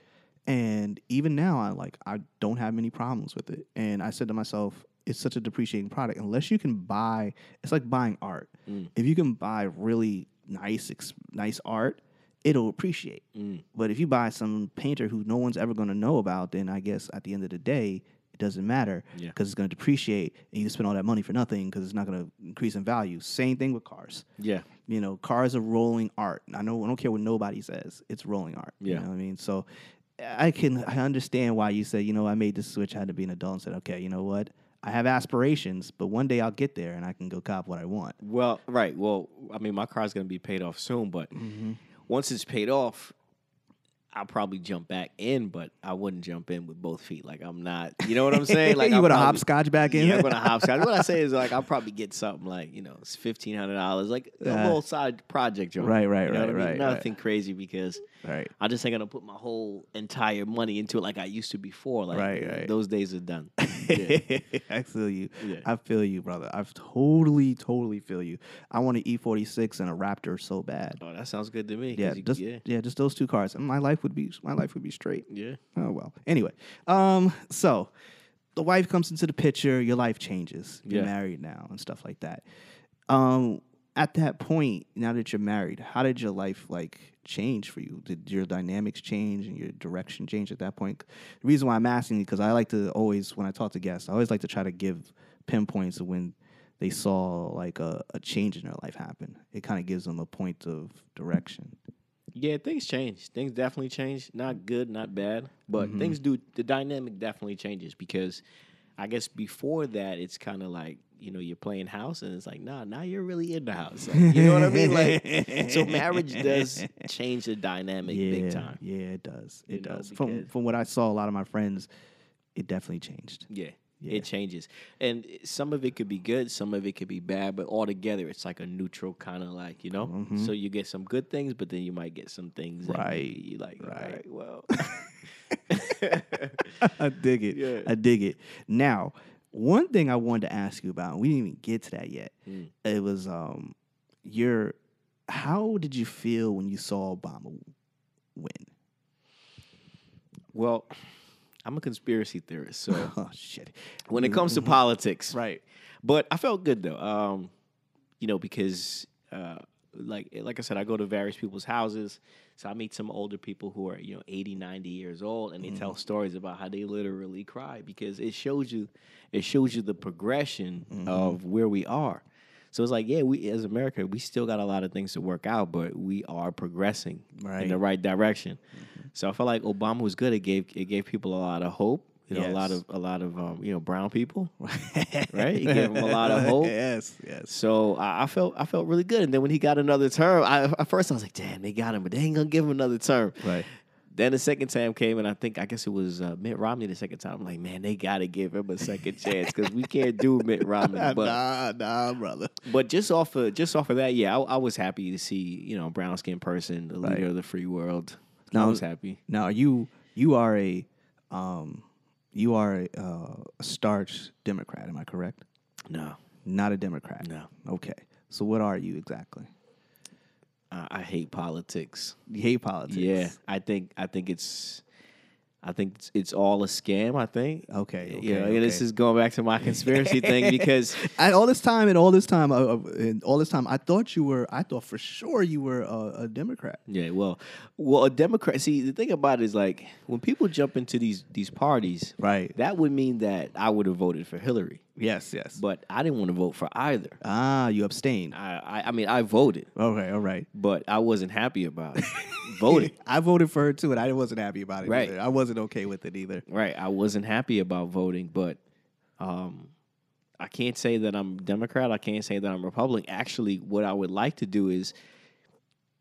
And even now, I like I don't have many problems with it. And I said to myself, it's such a depreciating product. Unless you can buy, it's like buying art. Mm. If you can buy really nice, ex- nice art, it'll appreciate. Mm. But if you buy some painter who no one's ever going to know about, then I guess at the end of the day, it doesn't matter Yeah. because it's going to depreciate, and you spend all that money for nothing because it's not going to increase in value. Same thing with cars yeah, you know, cars are rolling art. I know I don't care what nobody says. It's rolling art. Yeah. You know what I mean? So I can I understand why you said, you know, I made this switch, I had to be an adult and said, okay, you know what? I have aspirations, but one day I'll get there and I can go cop what I want. Well, right. Well, I mean, my car's gonna be paid off soon, but mm-hmm. once it's paid off, I'll probably jump back in, but I wouldn't jump in with both feet. Like I'm not, you know what I'm saying? Like you would have hopscotch back in. Yeah, I'm gonna hopscotch. what I say is like I'll probably get something like you know it's fifteen hundred dollars, like a Yeah. little side project joint. Right, right, You know what right, I mean? right, right. Nothing crazy because Right. I just ain't gonna put my whole entire money into it like I used to before. Like Right, right. those days are done. Yeah. I feel you. Yeah. I feel you, brother. I totally, totally feel you. I want an E46 and a Raptor so bad. oh, that sounds good to me. Yeah, you- just yeah, yeah. just those two cars, and my life would be my life would be straight. yeah. Oh well. Anyway, um, so the wife comes into the picture. Your life changes. You're Yeah. married now and stuff like that. Um, at that point, now that you're married, how did your life like change for you? Did your dynamics change and your direction change at that point? The reason why I'm asking because I like to always when I talk to guests, I always like to try to give pinpoints of when they saw like a, a change in their life happen. It kind of gives them a point of direction. Yeah, things change. Things definitely change. Not good, not bad, but Mm-hmm. things do. The dynamic definitely changes because I guess before that, it's kind of like you know you're playing house, and it's like, nah, now you're really in the house. Like, you know what I mean? Like, so marriage does change the dynamic yeah, big time. Yeah, it does. It You know, does. From from what I saw, a lot of my friends, it definitely changed. Yeah. Yeah. It changes, and some of it could be good, some of it could be bad, but altogether, it's like a neutral kind of like you know. Mm-hmm. So you get some good things, but then you might get some things, that Right, You like, right. right? Well, I dig it. Yeah. I dig it. Now, one thing I wanted to ask you about, and we didn't even get to that yet. Mm. It was um your how did you feel when you saw Obama win? Well, I'm a conspiracy theorist, so Oh shit. when it comes to politics, Right. But I felt good though, um, you know, because uh, like eh, like I said, I go to various people's houses, so I meet some older people who are you know 80, 90 years old, and they tell mm. stories about how they literally cry because it shows you it shows you the progression of mm-hmm. where we are. So it's like, yeah, we as America, we still got a lot of things to work out, but we are progressing Right. in the right direction. Mm-hmm. So I felt like Obama was good. It gave it gave people a lot of hope. You know, a lot of a lot of um, you know brown people, right? He gave them a lot of hope. yes, yes. So I, I felt I felt really good. And then when he got another term, I, at first I was like, damn, they got him, but they ain't gonna give him another term. Right. Then the second time came, and I think I guess it was uh, Mitt Romney. The second time, I'm like, man, they gotta give him a second chance because we can't do Mitt Romney. But nah, nah, brother. but just off of just off of that, yeah, I, I was happy to see you know brown skinned person, the Right. leader of the free world. Now, I was happy. Now you you are a um you are a, uh, a starch Democrat, am I correct? No, Not a Democrat. no, Okay. So what are you exactly? I, I hate politics. You hate politics. Yeah, I think I think it's I think it's, it's all a scam. I think. Okay. okay yeah, and this is going back to my conspiracy thing because I, all this time and all this time, uh, uh, and all this time, I thought you were. I thought for sure you were a, a Democrat. yeah, well, well, a Democrat. See, the thing about it is like when people jump into these these parties, Right. that would mean that I would have voted for Hillary, Yes. Yes. but I didn't want to vote for either. ah, you abstained. I, I, I mean, I voted, Okay. All right. but I wasn't happy about it. voting. I voted for her too, and I wasn't happy about it. Right. either. I wasn't okay with it either. Right. I wasn't happy about voting, but um, I can't say that I'm Democrat. I can't say that I'm Republican. Actually, what I would like to do is,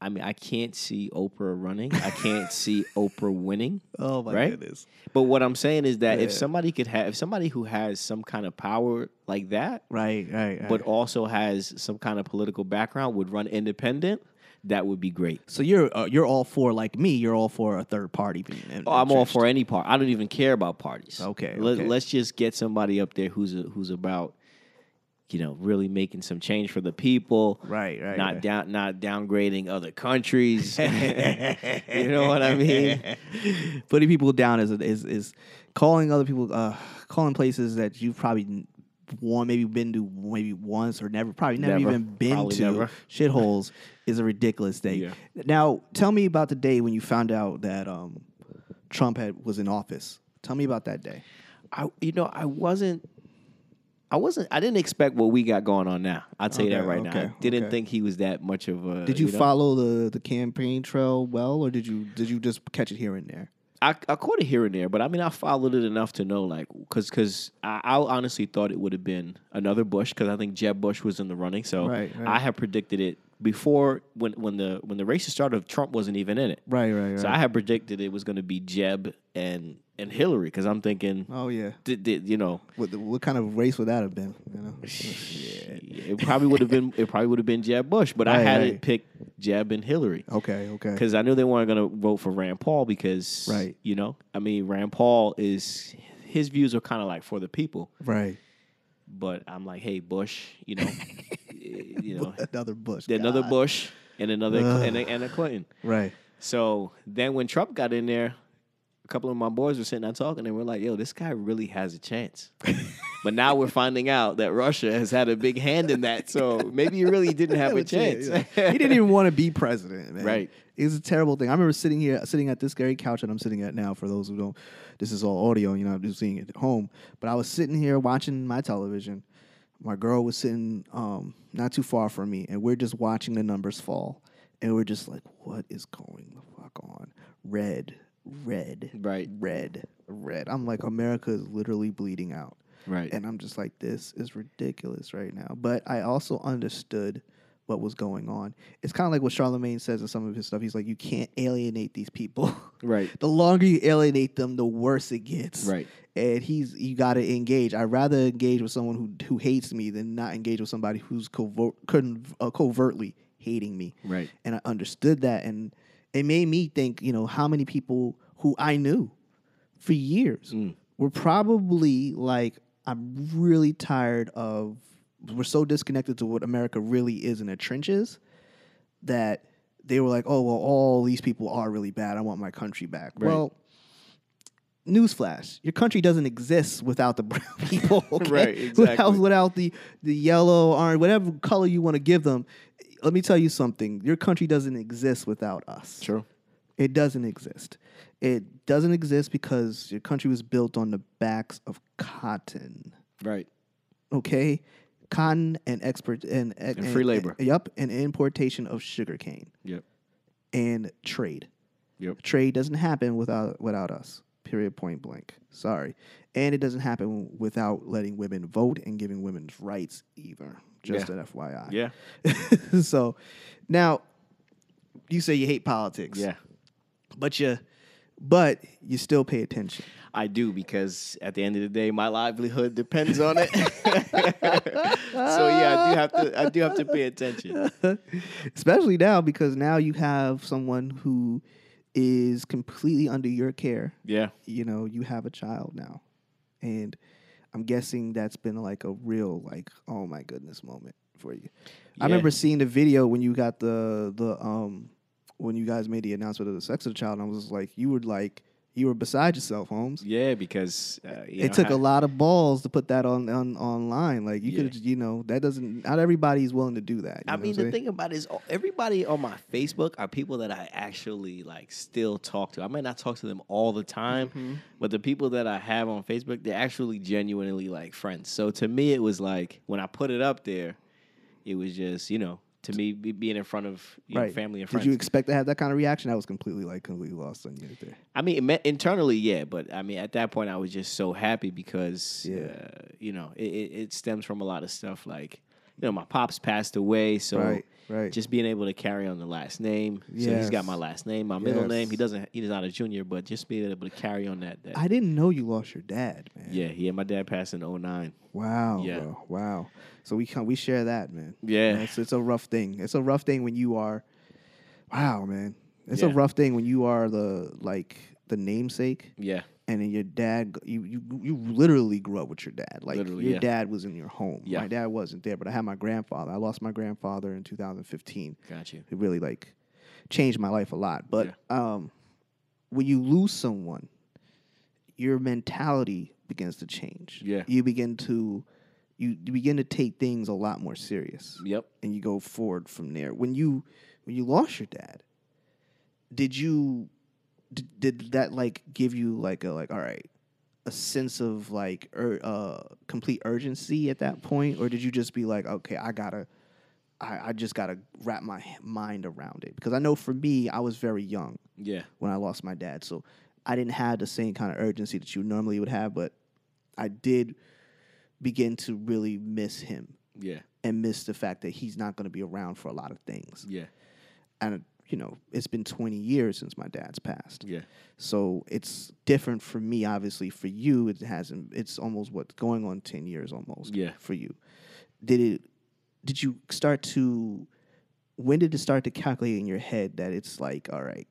I mean, I can't see Oprah running. I can't see Oprah winning. Oh my Right? goodness. But what I'm saying is that if somebody could have, if somebody who has some kind of power like that, Right. Right. right. but also has some kind of political background, would run independent, that would be great. so you're uh, you're all for like me. You're all for a third party being. in- Oh, I'm all for any part. I don't even care about parties. Okay, Let, okay. Let's just get somebody up there who's a, who's about, you know, really making some change for the people. Right. Right. Not right. down, not downgrading other countries. you know what I mean? Putting people down is is is calling other people, uh, calling places that you've probably one maybe been to maybe once or never probably never, Never. even been Probably to never. shitholes is a ridiculous thing. Yeah. Now, tell me about the day when you found out that um, Trump had was in office. Tell me about that day. I, you know, I wasn't. I wasn't. I didn't expect what we got going on now. I'll tell you that Okay, right now. I didn't okay. think he was that much of a. Did you, know? follow the the campaign trail well, or did you did you just catch it here and there? I, I caught it here and there, but I mean, I followed it enough to know, like, because because I, I honestly thought it would have been another Bush, because I think Jeb Bush was in the running. So Right, right. I had predicted it before when when the when the races started, Trump wasn't even in it. Right, right, right. So I had predicted it was going to be Jeb and and Hillary because I'm thinking, oh yeah. did, did, you know, What, what kind of race would that have been? You know? it probably would have been it probably would have been Jeb Bush, but I had right. it pick Jeb and Hillary Okay, okay. because I knew they weren't going to vote for Rand Paul because, Right. You know, I mean, Rand Paul is his views are kind of like for the people, Right. but I'm like, hey, Bush, you know, Eh, you know, Another Bush. another God. Bush and another Ugh. and a, and a Clinton. Right. So then when Trump got in there, a couple of my boys were sitting there talking, and we're like, "Yo, this guy really has a chance." but now we're finding out that Russia has had a big hand in that, so maybe he really didn't have a chance. he didn't even want to be president, man. Right. It was a terrible thing. I remember sitting here, sitting at this very couch that I'm sitting at now. For those who don't, this is all audio. You know, I'm just seeing it at home. But I was sitting here watching my television. My girl was sitting um, not too far from me, and we're just watching the numbers fall. And we're just like, what is going the fuck on? Red, red, Right. red, red. I'm like, America is literally bleeding out. right. And I'm just like, this is ridiculous right now. But I also understood what was going on. It's kind of like what Charlemagne says in some of his stuff. He's like, you can't alienate these people. right. the longer you alienate them, the worse it gets. Right. And he's you got to engage. I'd rather engage with someone who who hates me than not engage with somebody who's covert, uh, covertly hating me. Right. And I understood that, and it made me think. You know, how many people who I knew for years Mm. were probably like, I'm really tired of. We're so disconnected to what America really is in the trenches that they were like, oh well, all these people are really bad. I want my country back. Right. Well, newsflash: your country doesn't exist without the brown people. okay? Right, Without, exactly. without the the yellow, orange, whatever color you want to give them. Let me tell you something: your country doesn't exist without us. True. It doesn't exist. It doesn't exist because your country was built on the backs of cotton. Right. Okay, cotton and export and, and, free labor. yep, and importation of sugarcane Yep. and trade. Yep. Trade doesn't happen without without us. Period. Point blank. Sorry, and it doesn't happen without letting women vote and giving women's rights either. Just Yeah. an FYI. Yeah. so now you say you hate politics. Yeah. But you but you still pay attention. I do because at the end of the day, my livelihood depends on it. so yeah, I do have to. I do have to pay attention. Especially now because now you have someone who is completely under your care. Yeah. You know, you have a child now. And I'm guessing that's been like a real like oh my goodness moment for you. I remember seeing the video when you got the the um when you guys made the announcement of the sex of the child and I was like you were like you were beside yourself, Holmes. Yeah, because uh, it know, took ha- a lot of balls to put that on, on online. Like you Yeah. could, you know, that doesn't. Not everybody's willing to do that. you I know mean, the saying? thing about it is, everybody on my Facebook are people that I actually like still talk to. I might not talk to them all the time, Mm-hmm. but the people that I have on Facebook, they're actually genuinely like friends. So to me, it was like when I put it up there, it was just you know to me be, being in front of know, right? family and friends. Did you expect to have that kind of reaction? I was completely like completely lost on you there. I mean, internally, yeah, but I mean, at that point, I was just so happy because, Yeah. uh, you know, it, it, stems from a lot of stuff. Like, you know, my pops passed away, so Right, right. just being able to carry on the last name. So he's got my last name, my middle name. He doesn't. He's not a junior, but just being able to carry on that. that I didn't know you lost your dad, man. yeah, yeah. My dad passed in 09. Wow. Yeah. bro. Wow. So we can we share that, man. Yeah. It's, it's a rough thing. It's a rough thing when you are. Wow, man. It's a rough thing when you are the like the namesake. Yeah, and then your dad you you you literally grew up with your dad like Literally, your yeah. dad was in your home Yeah. my dad wasn't there but i had my grandfather i lost my grandfather in 2015 got you. it really like changed my life a lot but um when you lose someone your mentality begins to change Yeah. you begin to you, you begin to take things a lot more serious Yep. and you go forward from there. When you when you lost your dad, did you did, did that like give you like a like all right a sense of like ur- uh complete urgency at that point, or did you just be like okay I gotta I, I just gotta wrap my mind around it because I know for me I was very young Yeah. when I lost my dad, so I didn't have the same kind of urgency that you normally would have, but I did begin to really miss him Yeah. and miss the fact that he's not going to be around for a lot of things. Yeah. And you know, it's been 20 years since my dad's passed. Yeah. So it's different for me. Obviously, for you, it hasn't. It's almost what going on 10 years almost. Yeah. For you, did it? Did you start to? When did it start to calculate in your head that it's like, all right,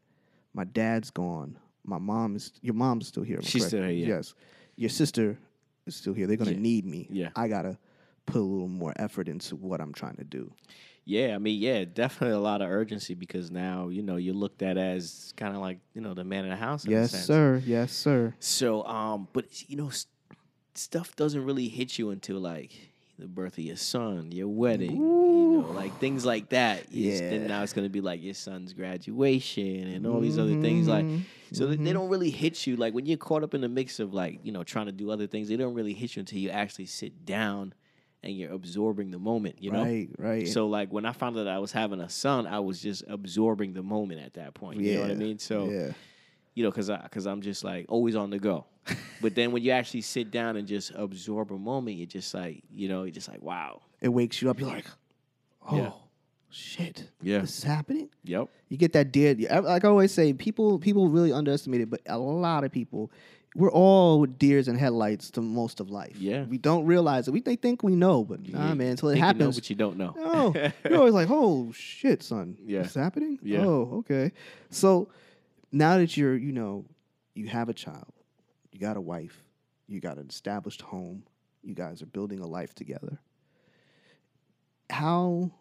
my dad's gone. My mom is. Your mom's still here. She's correct? still here, yeah. Yes. Your sister is still here. They're gonna Yeah. need me. Yeah. I gotta put a little more effort into what I'm trying to do. Yeah, I mean, yeah, definitely a lot of urgency because now you know you're looked at as kind of like you know the man in the house. In a Yes, sir. Yes, sir. So, um, but you know, s- stuff doesn't really hit you until like the birth of your son, your wedding, you know, like things like that. Yeah. Then now it's gonna be like your son's graduation and all these other things. Like, Mhm. so they- they don't really hit you. Like when you're caught up in the mix of like you know trying to do other things, they don't really hit you until you actually sit down and you're absorbing the moment. You know. Right, right. So like when I found out I was having a son, I was just absorbing the moment at that point. You know what I mean? So yeah. you know, because because I'm just like always on the go. but then when you actually sit down and just absorb a moment, you're just like, you know, you're just like, wow. it wakes you up. You're like, oh Yeah. shit, Yeah. this is happening. Yep. You get that deer. Like I always say, people people really underestimate it, but a lot of people, we're all deers and headlights to most of life. Yeah. we don't realize it. We they think we know, but nah, man. Until it think you know, happens, but you don't know. Oh, you're always like, oh shit, son. Yeah. It's happening? Yeah. Oh, okay. So now that you're, you know, you have a child, you got a wife, you got an established home, you guys are building a life together. How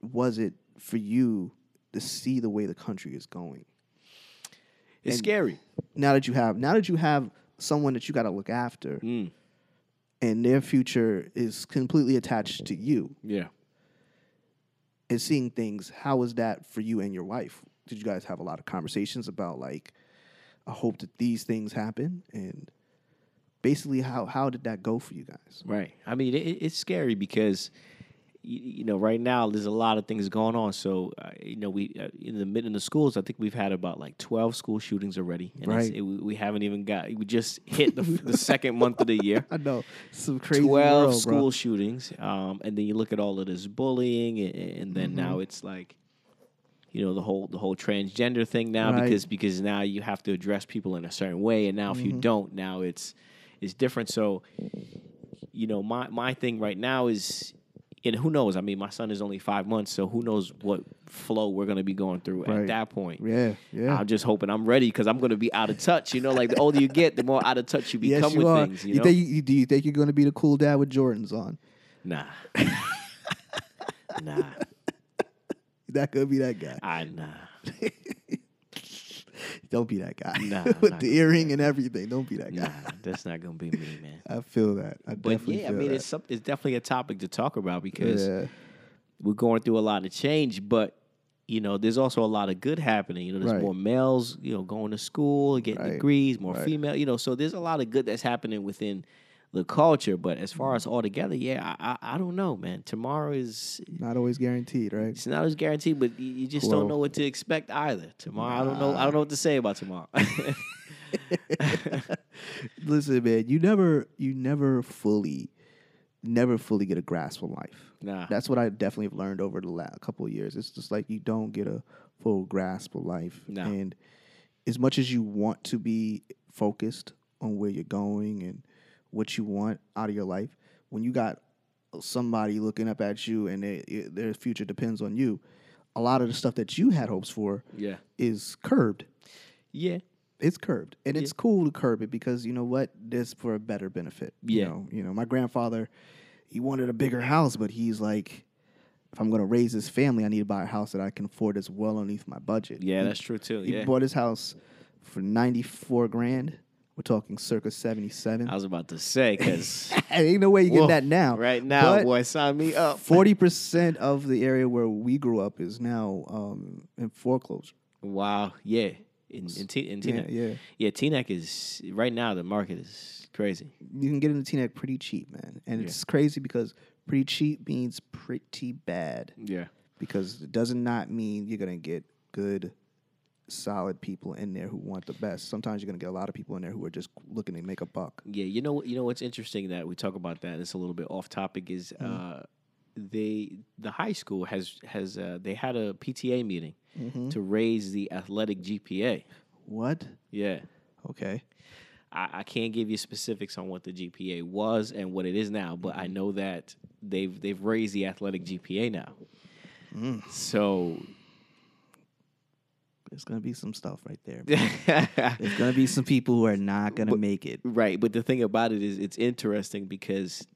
was it for you to see the way the country is going? it's and- scary. Now that you have now that you have someone that you got to look after Mm. and their future is completely attached to you. Yeah. and seeing things how was that for you and your wife did you guys have a lot of conversations about like i hope that these things happen and basically how how did that go for you guys Right. I mean, it, it's scary because, you, you know, right now there's a lot of things going on. So, uh, you know, we uh, in the mid in the schools, I think we've had about like 12 school shootings already, and Right. it, we haven't even got. We just hit the, the second month of the year. i know some crazy 12 world, school bro. shootings um, and then you look at all of this bullying and, and then now Mm-hmm. it's like you know the whole the whole transgender thing now Right. because because now you have to address people in a certain way and now if Mm-hmm. you don't now it's it's different so you know my my thing right now is and who knows i mean my son is only five months so who knows what flow we're going to be going through Right. at that point yeah yeah I'm just hoping I'm ready because I'm going to be out of touch. You know, like the older you get, the more out of touch you become yes you with are things. You you know, think you, do you think you're going to be the cool dad with jordans on Nah. nah. that could be that guy I nah. don't be that guy Nah, with the earring and everything don't be that guy Nah. That's not gonna be me, man. i feel that i But definitely yeah, I mean, that. it's some, it's definitely a topic to talk about because yeah we're going through a lot of change, but you know, there's also a lot of good happening. You know, there's Right. more males, you know, going to school, getting Right. degrees, more Right. female, you know, so there's a lot of good that's happening within the culture. But as far Mm-hmm. as all together, yeah, I, I, I don't know, man. Tomorrow is not always guaranteed right it's not always guaranteed, but you, you just Well- don't know what to expect either. Tomorrow, I don't know. I don't know what to say about tomorrow. Listen, man, you never you never fully never fully get a grasp of life. nah, That's what I definitely have learned over the last couple of years. It's just like you don't get a full grasp of life. No. And as much as you want to be focused on where you're going and what you want out of your life, when you got somebody looking up at you and they, their future depends on you, a lot of the stuff that you had hopes for yeah, is curbed. yeah, It's curbed, and it's cool to curb it because you know what? This for a better benefit. Yeah. You know, you know, my grandfather, he wanted a bigger house, but he's like, if I'm going to raise this family, I need to buy a house that I can afford that's well underneath my budget. yeah. He- That's true too. He Yeah, bought his house for 94 grand. We're talking circa 77. I was about to say because Ain't no way you get that now. right now, But- boy, sign me up. Forty percent of the area where we grew up is now um, in foreclosure. Wow, yeah, in in, T- in Yeah, Teaneck, yeah. yeah, Teaneck is right now. The market is crazy. You can get into Teaneck pretty cheap, man, and it's crazy because pretty cheap means pretty bad. Yeah, because it does not mean you're gonna get good, solid people in there who want the best. Sometimes you're gonna get a lot of people in there who are just looking to make a buck. yeah. You know, you know what's interesting that we talk about that. It's a little bit off topic. Is Mm-hmm. uh, they the high school has has uh, they had a PTA meeting Mm-hmm. to raise the athletic GPA. What? Yeah. Okay. I, I can't give you specifics on what the GPA was and what it is now, but I know that they've they've raised the athletic GPA now. Mm. So There's gonna be some stuff right there. There's gonna be some people who are not gonna make it. right, but the thing about it is it's interesting because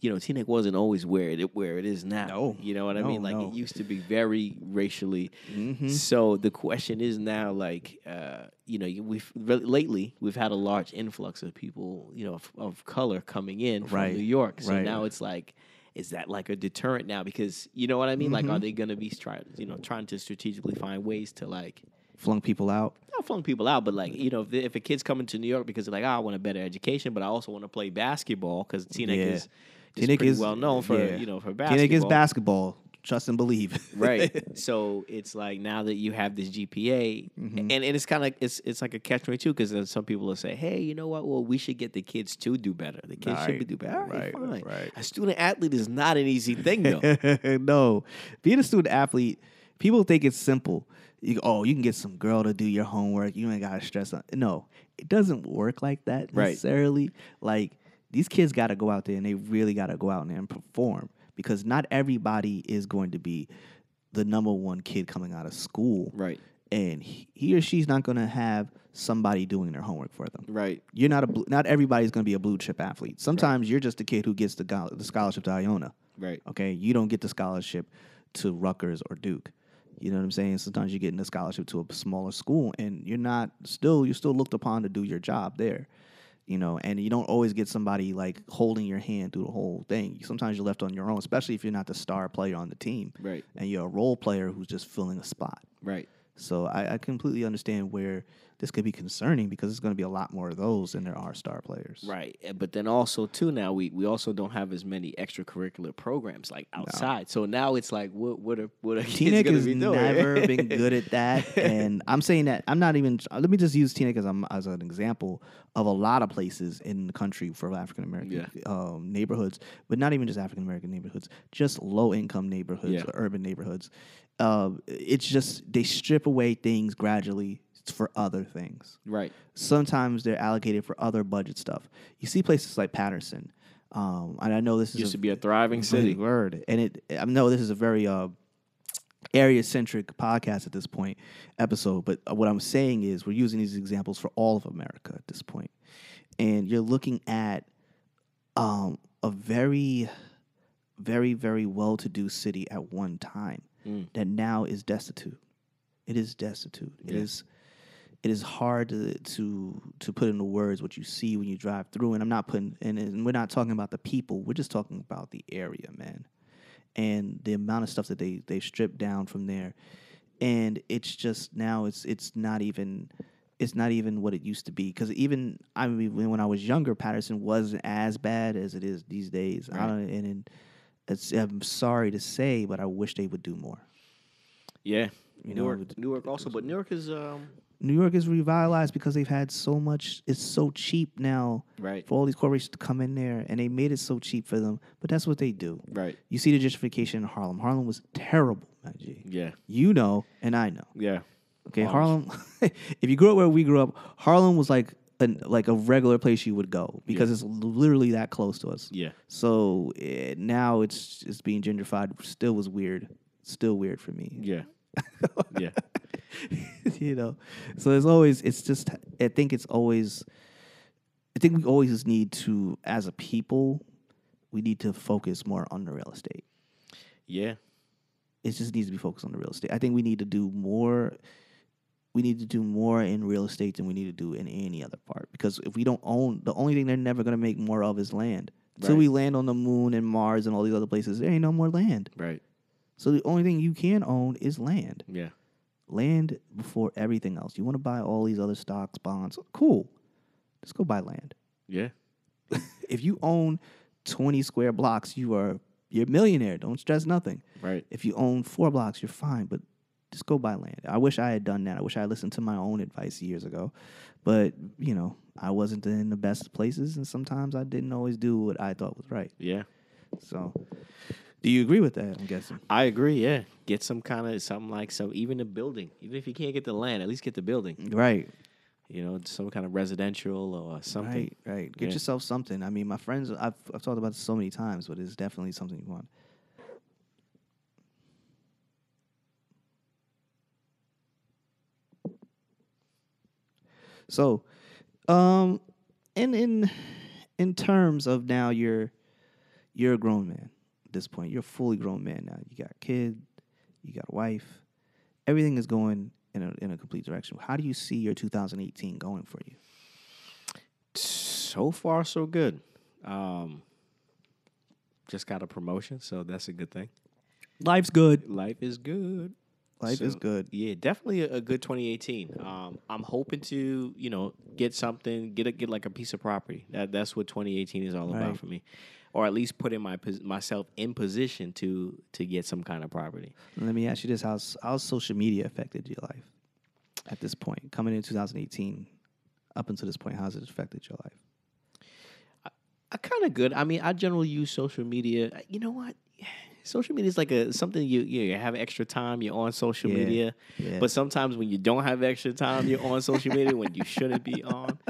you know Teaneck wasn't always where it where it is now. No. you know what I mean. Like no. it used to be very racially. Mm-hmm. So the question is now, like, uh, you know, we've re- lately we've had a large influx of people, you know, of, of color coming in from Right, New York. So right. now it's like, is that like a deterrent now? Because you know what I mean? Like, Mm-hmm. are they going to be trying, you know, trying to strategically find ways to like Flung people out. not flung people out, but like you know, if, if a kid's coming to New York because they're like, oh, I want a better education, but I also want to play basketball because Teaneck Yeah. is, Teaneck pretty is- well known for yeah. you know for basketball. Teaneck is basketball. Trust and believe. right? so it's like now that you have this GPA, Mm-hmm. and, and it's kind of it's it's like a catch twenty two because then some people will say, hey, you know what? Well, we should get the kids to do better. The kids should be do better. All right, right, right. A student athlete is not an easy thing though. no, being a student athlete, people think it's simple. You, oh, you can get some girl to do your homework. You ain't gotta stress on. No, it doesn't work like that Right. necessarily. Like these kids got to go out there and they really got to go out there and perform because not everybody is going to be the number one kid coming out of school, right, and he or she's not going to have somebody doing their homework for them. right, You're not a not everybody's going to be a blue chip athlete. Sometimes you're just a kid who gets the go- the scholarship to Iona. right, Okay, you don't get the scholarship to Rutgers or Duke. You know what I'm saying? Sometimes you get in a scholarship to a smaller school, and you're not still you're still looked upon to do your job there. You know, and you don't always get somebody like holding your hand through the whole thing. Sometimes you're left on your own, especially if you're not the star player on the team, right, and you're a role player who's just filling a spot. right. So I, I completely understand where this could be concerning because there's going to be a lot more of those than there are star players. Right, Uh, but then also too now we, we also don't have as many extracurricular programs like outside. So now it's like what what are what are kids gonna has be doing? never been good at that, and I'm saying that I'm not even. Let me just use Teaneck as, a, as an example of a lot of places in the country for African American Yeah. um, neighborhoods, but not even just African American neighborhoods, just low income neighborhoods, Yeah. or urban neighborhoods. Uh, it's just they strip away things gradually for other things. right, Sometimes they're allocated for other budget stuff. You see places like Paterson, um, and I know this is used a, to be a thriving city. word. And it I know this is a very uh area centric podcast at this point episode, but what I'm saying is we're using these examples for all of America at this point. And you're looking at um a very very very well to do city at one time Mm. that now is destitute. It is destitute. It Yeah. is it is hard to to to put into words what you see when you drive through. And I'm not putting and, and we're not talking about the people. We're just talking about the area, man. And the amount of stuff that they they stripped down from there. And it's just now it's it's not even it's not even what it used to be because even I mean when I was younger, Paterson wasn't as bad as it is these days. I don't and, and it's, I'm sorry to say, but I wish they would do more. Yeah, You know, Newark, with- Newark also, but Newark is um Newark is revitalized because they've had so much. It's so cheap now right, for all these corporations to come in there, and they made it so cheap for them. But that's what they do. right, You see the gentrification in Harlem. Harlem was terrible, G. yeah, You know, and I know. yeah, Okay, Harlem's- Harlem. if you grew up where we grew up, Harlem was like an, like a regular place you would go because it's literally that close to us. yeah, So eh, now it's it's being gentrified. Still was weird. Still weird for me. yeah, yeah, you know? So there's always it's just i think it's always i think we always need to as a people we need to focus more on the real estate. Yeah, it just needs to be focused on the real estate. I think we need to do more we need to do more in real estate than we need to do in any other part. Because if we don't own the only thing they're never going to make more of is land. Right. we land on the moon and mars and all these other places there ain't no more land. Right, so the only thing you can own is land. Yeah, land before everything else. You want to buy all these other stocks, bonds, cool. Just go buy land. yeah, If you own 20 square blocks, you are you're a millionaire. Don't stress nothing. right, If you own four blocks, you're fine, but just go buy land. I wish I had done that. I wish I had listened to my own advice years ago. But, you know, I wasn't in the best places and sometimes I didn't always do what I thought was right. yeah. So Do you agree with that? I'm guessing. I agree. Yeah, get some kind of something like so. even a building. Even if you can't get the land, at least get the building. Right. You know, some kind of residential or something. Right, right. Get Yeah. yourself something. I mean, my friends, I've, I've talked about this so many times, but it's definitely something you want. So, um, in in in terms of now, you're you're a grown man this point. You're a fully grown man now. You got a kid, you got a wife. Everything is going in a in a complete direction. How do you see your 2018 going for you? So far, so good. Um, just got a promotion, so that's a good thing. Life's good. Life is good. Life is good. Yeah, definitely a, a good 2018. Um, I'm hoping to, you know, get something, get a, get like a piece of property. That that's what 2018 is all Right. about for me, or at least putting my myself in position to to get some kind of property. Let me ask you this: How's how's social media affected your life at this point, coming in 2018? Up until this point, how's it affected your life? I kind of good. I mean, I generally use social media. You know what? Social media is like a something you you have extra time. You're on social Yeah, media, yeah. but sometimes when you don't have extra time, you're on social media when you shouldn't be on.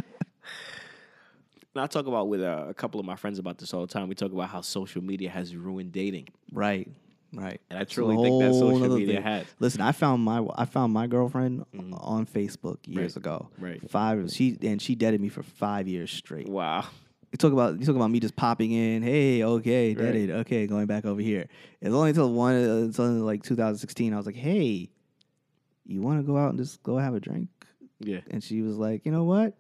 And I talk about with uh, a couple of my friends about this all the time. We talk about how social media has ruined dating. Right, right. And I truly think that social media thing. has. Listen, I found my I found my girlfriend on Facebook years Mm-hmm. Right, ago. right. Five. She and she dated me for five years straight. Wow. You talk about you talk about me just popping in. Hey, okay, Right. dated. Okay, going back over here. It's only until one until like 2016. I was like, hey, you want to go out and just go have a drink? Yeah. And she was like, you know what?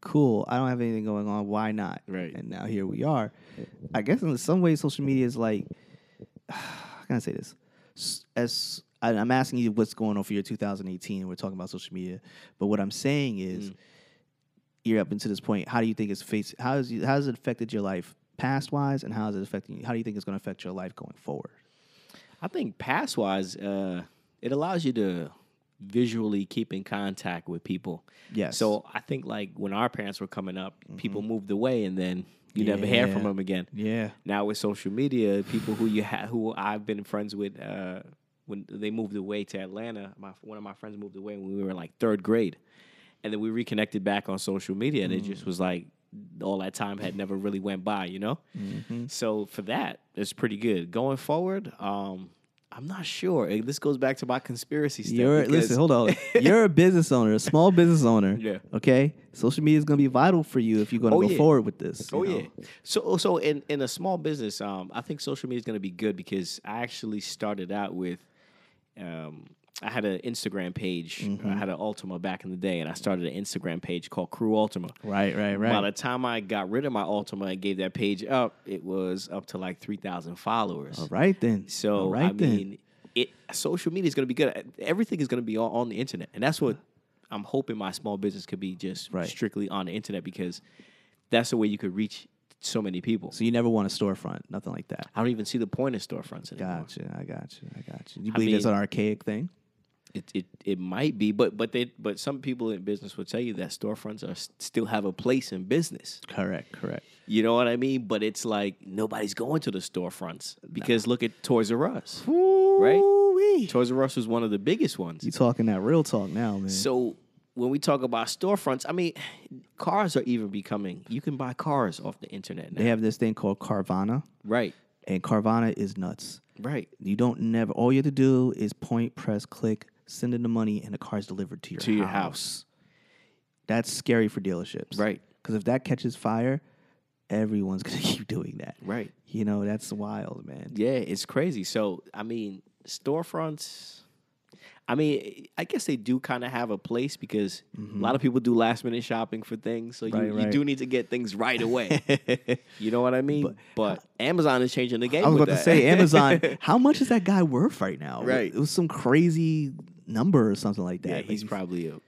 Cool. I don't have anything going on. Why not? Right. And now here we are. I guess in some ways, social media is like, how can I say this? As I'm asking you what's going on for your 2018, and we're talking about social media. But what I'm saying is, Mm. You're up until this point. How do you think it's face? How has you, how has it affected your life past wise, and how is it affecting? you? How do you think it's going to affect your life going forward? I think past wise, uh, it allows you to visually keep in contact with people. Yes. So I think like when our parents were coming up, people moved away and then you never hear from them again. Yeah. Now with social media, people who you ha- who I've been friends with uh, when they moved away to Atlanta, my one of my friends moved away when we were in like third grade, and then we reconnected back on social media, and it just was like all that time had never really went by, you know. Mm-hmm. So for that, it's pretty good. Going forward, um, I'm not sure. This goes back to my conspiracy stuff. You're listen, hold on. You're a business owner, a small business owner. Yeah. Okay. Social media is going to be vital for you if you're going to Oh, go yeah. forward with this. Oh know? yeah. So so in in a small business, um, I think social media is going to be good because I actually started out with, um, I had an Instagram page. Mm-hmm. I had an Altima back in the day, and I started an Instagram page called Crew Altima. Right. Right. Right. By the time I got rid of my Altima and gave that page up, it was up to like three thousand followers. All right then. So All right I then. mean, it social media is going to be good. Everything is going to be on, on the internet, and that's what I'm hoping my small business could be just Right. strictly on the internet because that's the way you could reach so many people. So you never want a storefront, nothing like that. I don't even see the point of storefronts anymore. Gotcha. I got you. I got you. You I believe it's an archaic thing? It, it it might be, but but they but some people in business will tell you that storefronts are still have a place in business. Correct. Correct. You know what I mean? But it's like nobody's going to the storefronts because look at Toys R Us. Right. Toys R Us was one of the biggest ones. You talking that real talk now, man? So when we talk about storefronts, I mean, cars are even becoming. You can buy cars off the internet now. they have this thing called Carvana, right, and Carvana is nuts. right You don't never. All you have to do is point, press, click, send in the money, and the car's delivered to your to your house. house. That's scary for dealerships, Right. Because if that catches fire, everyone's gonna keep doing that. Right. You know, that's wild, man. Yeah, it's crazy. So I mean, storefronts. I mean, I guess they do kind of have a place because a lot of people do last minute shopping for things. So you, Right, you do need to get things right away. you know what I mean? But, Amazon is changing the game. I was about to say Amazon. how much is that guy worth right now? Right. It was some crazy number or something like that. yeah, Like, he's probably a,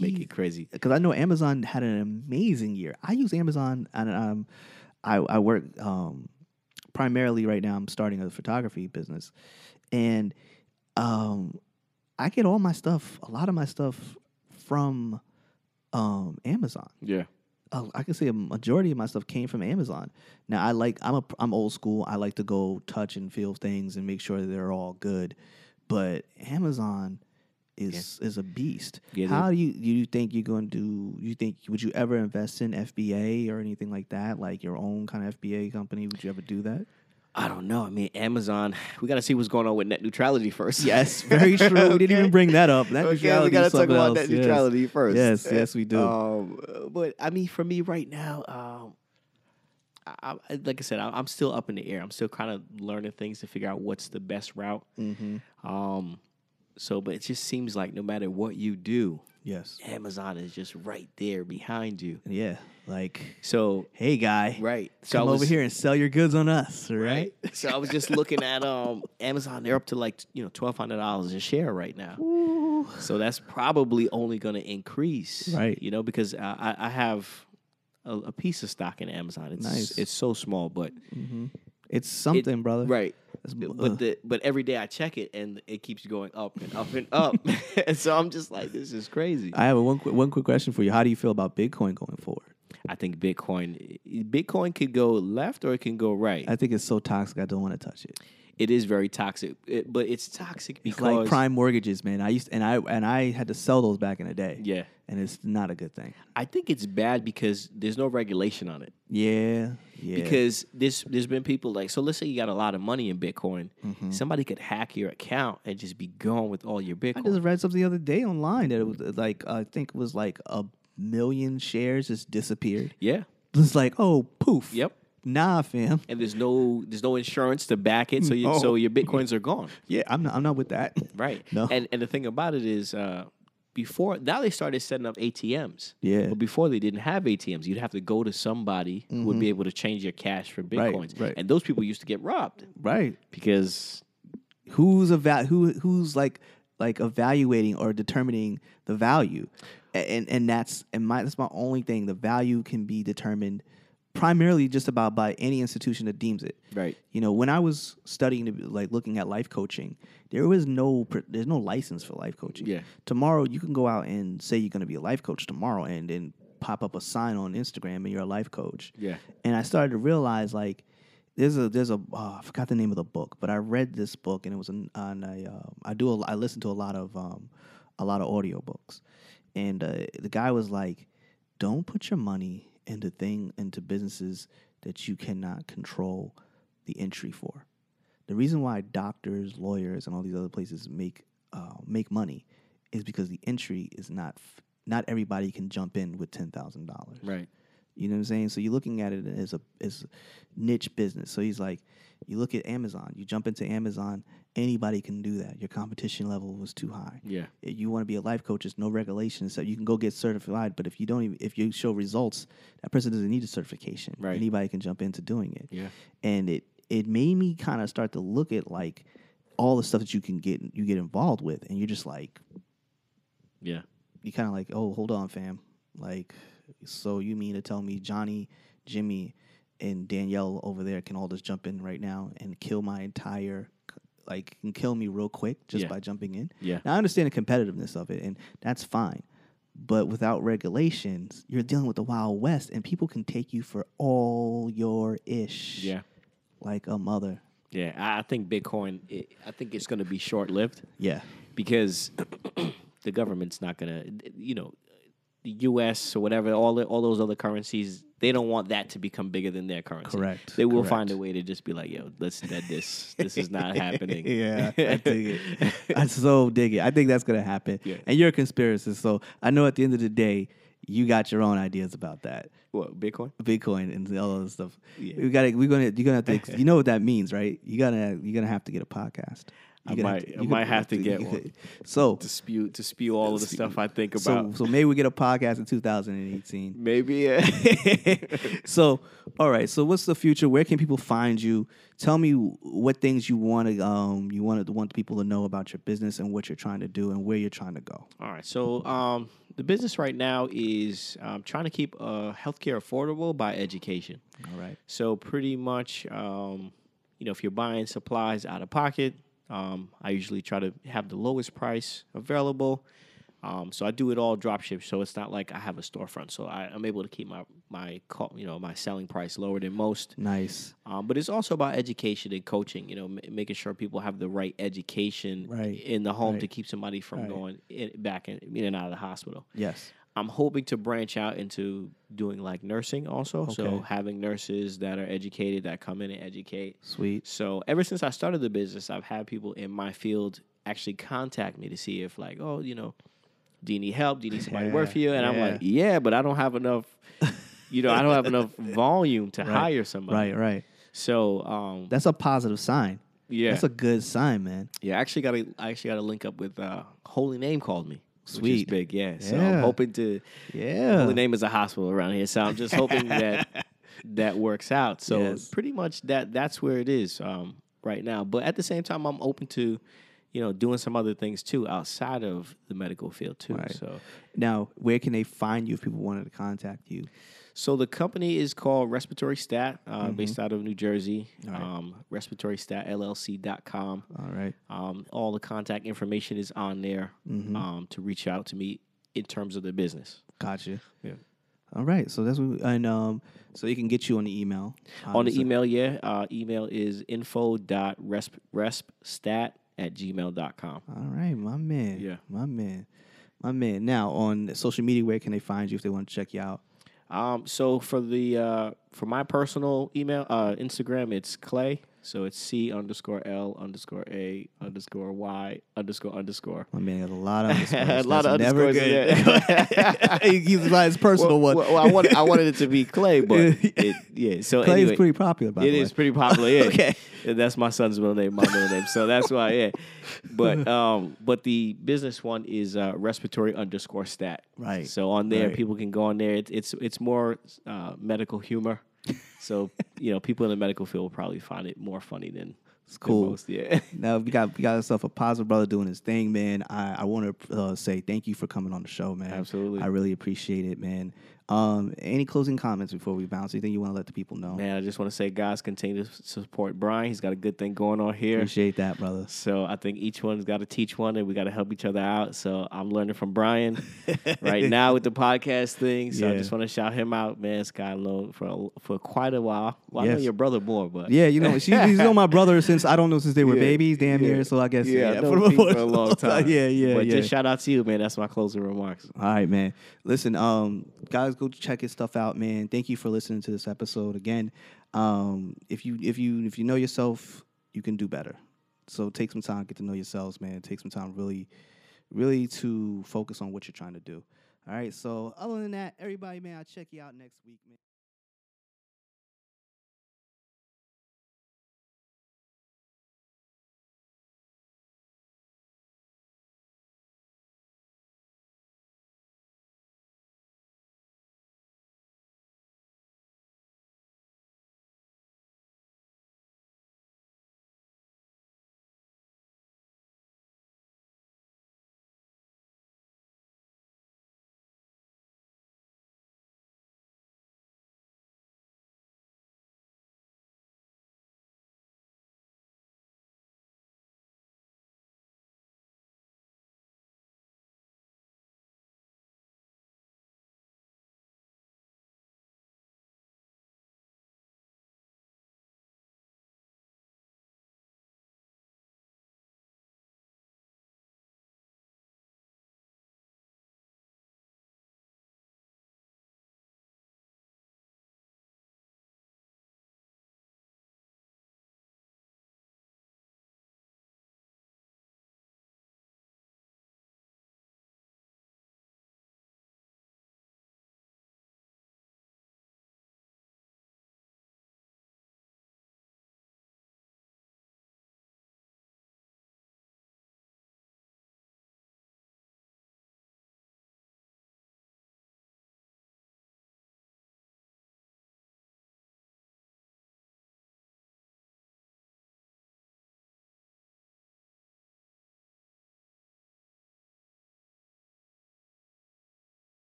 make it crazy. because I know Amazon had an amazing year. I use Amazon and um, I I work um, primarily right now. I'm starting a photography business, and um, I get all my stuff, a lot of my stuff from um, Amazon. Yeah. uh, I can say a majority of my stuff came from Amazon. Now I like I'm a I'm old school. I like to go touch and feel things and make sure that they're all good. But Amazon is is a beast. Yeah, How do you do you think you're going to do? You think would you ever invest in FBA or anything like that, like your own kind of FBA company? Would you ever do that? I don't know. I mean, Amazon. We got to see what's going on with net neutrality first. Yes, very true. We didn't even bring that up. Net okay, we got to talk about else. net Yes. neutrality first. Yes, yes, we do. Um, but I mean, for me right now, um, I, I, like I said, I, I'm still up in the air. I'm still kind of learning things to figure out what's the best route. Mm-hmm. Um, so, but it just seems like no matter what you do, Yes. Amazon is just right there behind you. Yeah. Like, So, hey, guy, right. So come was, over here and sell your goods on us, right? Right. So I was just looking at um Amazon. They're up to like you know twelve hundred dollars a share right now. Ooh. So that's probably only going to increase, Right. You know, because I, I- have a, a piece of stock in Amazon. It's Nice. it's so small, but Mm-hmm. It's something, brother. right. That's- But the but every day I check it and it keeps going up and up and up. and so I'm just like, this is crazy. I have a one quick, one quick question for you. How do you feel about Bitcoin going forward? I think Bitcoin Bitcoin could go left or it can go right. I think it's so toxic. I don't want to touch it. it is very toxic, it, but it's toxic It's like prime mortgages, man. I used and I and I had to sell those back in the day. yeah. and it's not a good thing. I think it's bad because there's no regulation on it. Yeah, yeah. Because this there's been people like so let's say you got a lot of money in Bitcoin, Mhm. somebody could hack your account and just be gone with all your Bitcoin. I just read something the other day online that it was like I think it was like a million shares just disappeared. yeah. It's like oh poof. Yep. Nah, fam. And there's no there's no insurance to back it, so you, No. so your bitcoins are gone. Yeah, I'm not. I'm not with that. Right. No. And and the thing about it is, uh, before now they started setting up ATMs. Yeah. But before they didn't have ATMs, you'd have to go to somebody who would be able to change your cash for bitcoins. right. And those people used to get robbed Right. because Who's eva- who who's like like evaluating or determining the value, A- and and that's and my that's my only thing. The value can be determined primarily just about by any institution that deems it. right. You know, when I was studying, to be- like looking at life coaching, there was no there's no license for life coaching. Yeah. Tomorrow you can go out and say you're going to be a life coach tomorrow, and then pop up a sign on Instagram and you're a life coach. Yeah. And I started to realize like there's a there's a oh, I forgot the name of the book, but I read this book and it was on, on a uh, I do a, I listen to a lot of um, a lot of audiobooks, and uh, the guy was like, don't put your money into thing into businesses that you cannot control the entry for. The reason why doctors, lawyers, and all these other places make uh, make money is because the entry is not f- not everybody can jump in with ten thousand dollars. Right. You know what I'm saying? So you're looking at it as a as niche business. So he's like, you look at Amazon. You jump into Amazon. Anybody can do that. Your competition level was too high. Yeah. If you want to be a life coach, there's no regulations. So you can go get certified, but if you don't even if you show results, that person doesn't need a certification. Right. Anybody can jump into doing it. Yeah. And it it made me kind of start to look at like all the stuff that you can get you get involved with, and you're just like Yeah. you kind of like, oh, hold on, fam. Like, so you mean to tell me Johnny, Jimmy, and Danielle over there can all just jump in right now and kill my entire, like, can kill me real quick just Yeah. by jumping in? Yeah. Now, I understand the competitiveness of it, and that's fine. But without regulations, you're dealing with the Wild West, and people can take you for all your ish. Yeah. Like a mother. Yeah. I think Bitcoin. It, I think it's going to be short lived Yeah. because the government's not going to. You know, the U.S. or whatever, all the, all those other currencies, they don't want that to become bigger than their currency. Correct, They will find a way to just be like, yo, let's dead this. This is not happening. yeah, I dig it. I so dig it. I think that's gonna happen. Yeah. And you're a conspiracist, so I know at the end of the day, you got your own ideas about that. what Bitcoin? Bitcoin and all that stuff. Yeah. We got. We're gonna. You're gonna have to. you know what that means, right? You gotta. You're gonna have to get a podcast. I You're gonna might- I might have to get one. So, To spew to spew all of the stuff I think so, about. so maybe we get a podcast in 2018. Maybe yeah. so, all right. So, what's the future? Where can people find you? Tell me what things you want to um you want to want people to know about your business and what you're trying to do and where you're trying to go. All right. So um, the business right now is um, trying to keep uh, healthcare affordable by education. All right. So pretty much, um, you know, if you're buying supplies out of pocket, um, I usually try to have the lowest price available. Um, so I do it all drop ship. So it's not like I have a storefront. So I, I'm able to keep my my you know my selling price lower than most. Nice. Um, but it's also about education and coaching. You know, m- making sure people have the right education Right. in the home Right. to keep somebody from Right. going in, back in, in and out of the hospital. Yes. I'm hoping to branch out into doing like nursing also. So having nurses that are educated that come in and educate. Sweet. So ever since I started the business, I've had people in my field actually contact me to see if like, oh, you know, do you need help? Do you need somebody to work for you? And I'm like, yeah, but I don't have enough. You know, I don't have enough volume to Right. hire somebody. Right. Right. So, um, That's a positive sign. yeah, That's a good sign, man. yeah. I actually got to, I actually got to link up with uh, Holy Name called me. Sweet. big, yeah. So Yeah. I'm hoping to. Yeah. The Name is a hospital around here, so I'm just hoping that that works out. So Yes. pretty much that that's where it is um, right now. But at the same time, I'm open to, you know, doing some other things too outside of the medical field too. Right. So Now, where can they find you if people wanted to contact you? So the company is called Respiratory Stat, uh, based out of New Jersey. Mm-hmm. All right. Um, RespiratoryStatLLC.com. All right. Um, all the contact information is on there Mm-hmm. um, to reach out to me in terms of the business. Gotcha. Yeah. All right. So that's what, we, and um, so they can get you on the email. On the email, yeah, uh, email is info info.respstat at gmail.com. All right, my man. Yeah. My man. My man. Now on social media, where can they find you if they want to check you out? Um, so for the uh, for my personal email, uh, Instagram, it's Clay. So it's C underscore L underscore A underscore Y underscore underscore. Man got a lot of underscores. a lot That's of never underscores. good. He keeps by his personal well, one. Well, I wanted I wanted it to be Clay, but it, yeah. So Clay anyway, is pretty popular, by It the is pretty popular. Yeah. Okay. And that's my son's middle name, my middle name. So that's why, yeah. But um, but the business one is uh, respiratory underscore stat. Right. So on there, Right. people can go on there. It's it's, it's more uh, medical humor. So you know, people in the medical field will probably find it more funny than It's cool. Most. Yeah. Now we got we got ourselves a positive brother doing his thing, man. I I want to uh, say thank you for coming on the show, man. Absolutely. I really appreciate it, man. Um, any closing comments before we bounce? Anything you want to let the people know? Man, I just want to say, guys, continue to support Brian. He's got a good thing going on here. Appreciate that, brother. So I think each one's got to teach one, and we got to help each other out. So I'm learning from Brian right now with the podcast thing. So I just want to shout him out, man. Sky Low for for quite a while. Well, I know your brother more, but Yeah, you know, she, he's known my brother since I don't know since they were Yeah, babies, damn yeah. near. So I guess yeah, yeah, I've known Pete for a long time. yeah, yeah, But yeah. just shout out to you, man. That's my closing remarks. All right, man. Listen, um, guys, go check his stuff out, man. Thank you for listening to this episode again. Um, if you if you if you know yourself, you can do better. So take some time, get to know yourselves, man. Take some time, really, really to focus on what you're trying to do. All right. So other than that, everybody, man, I'll check you out next week, man.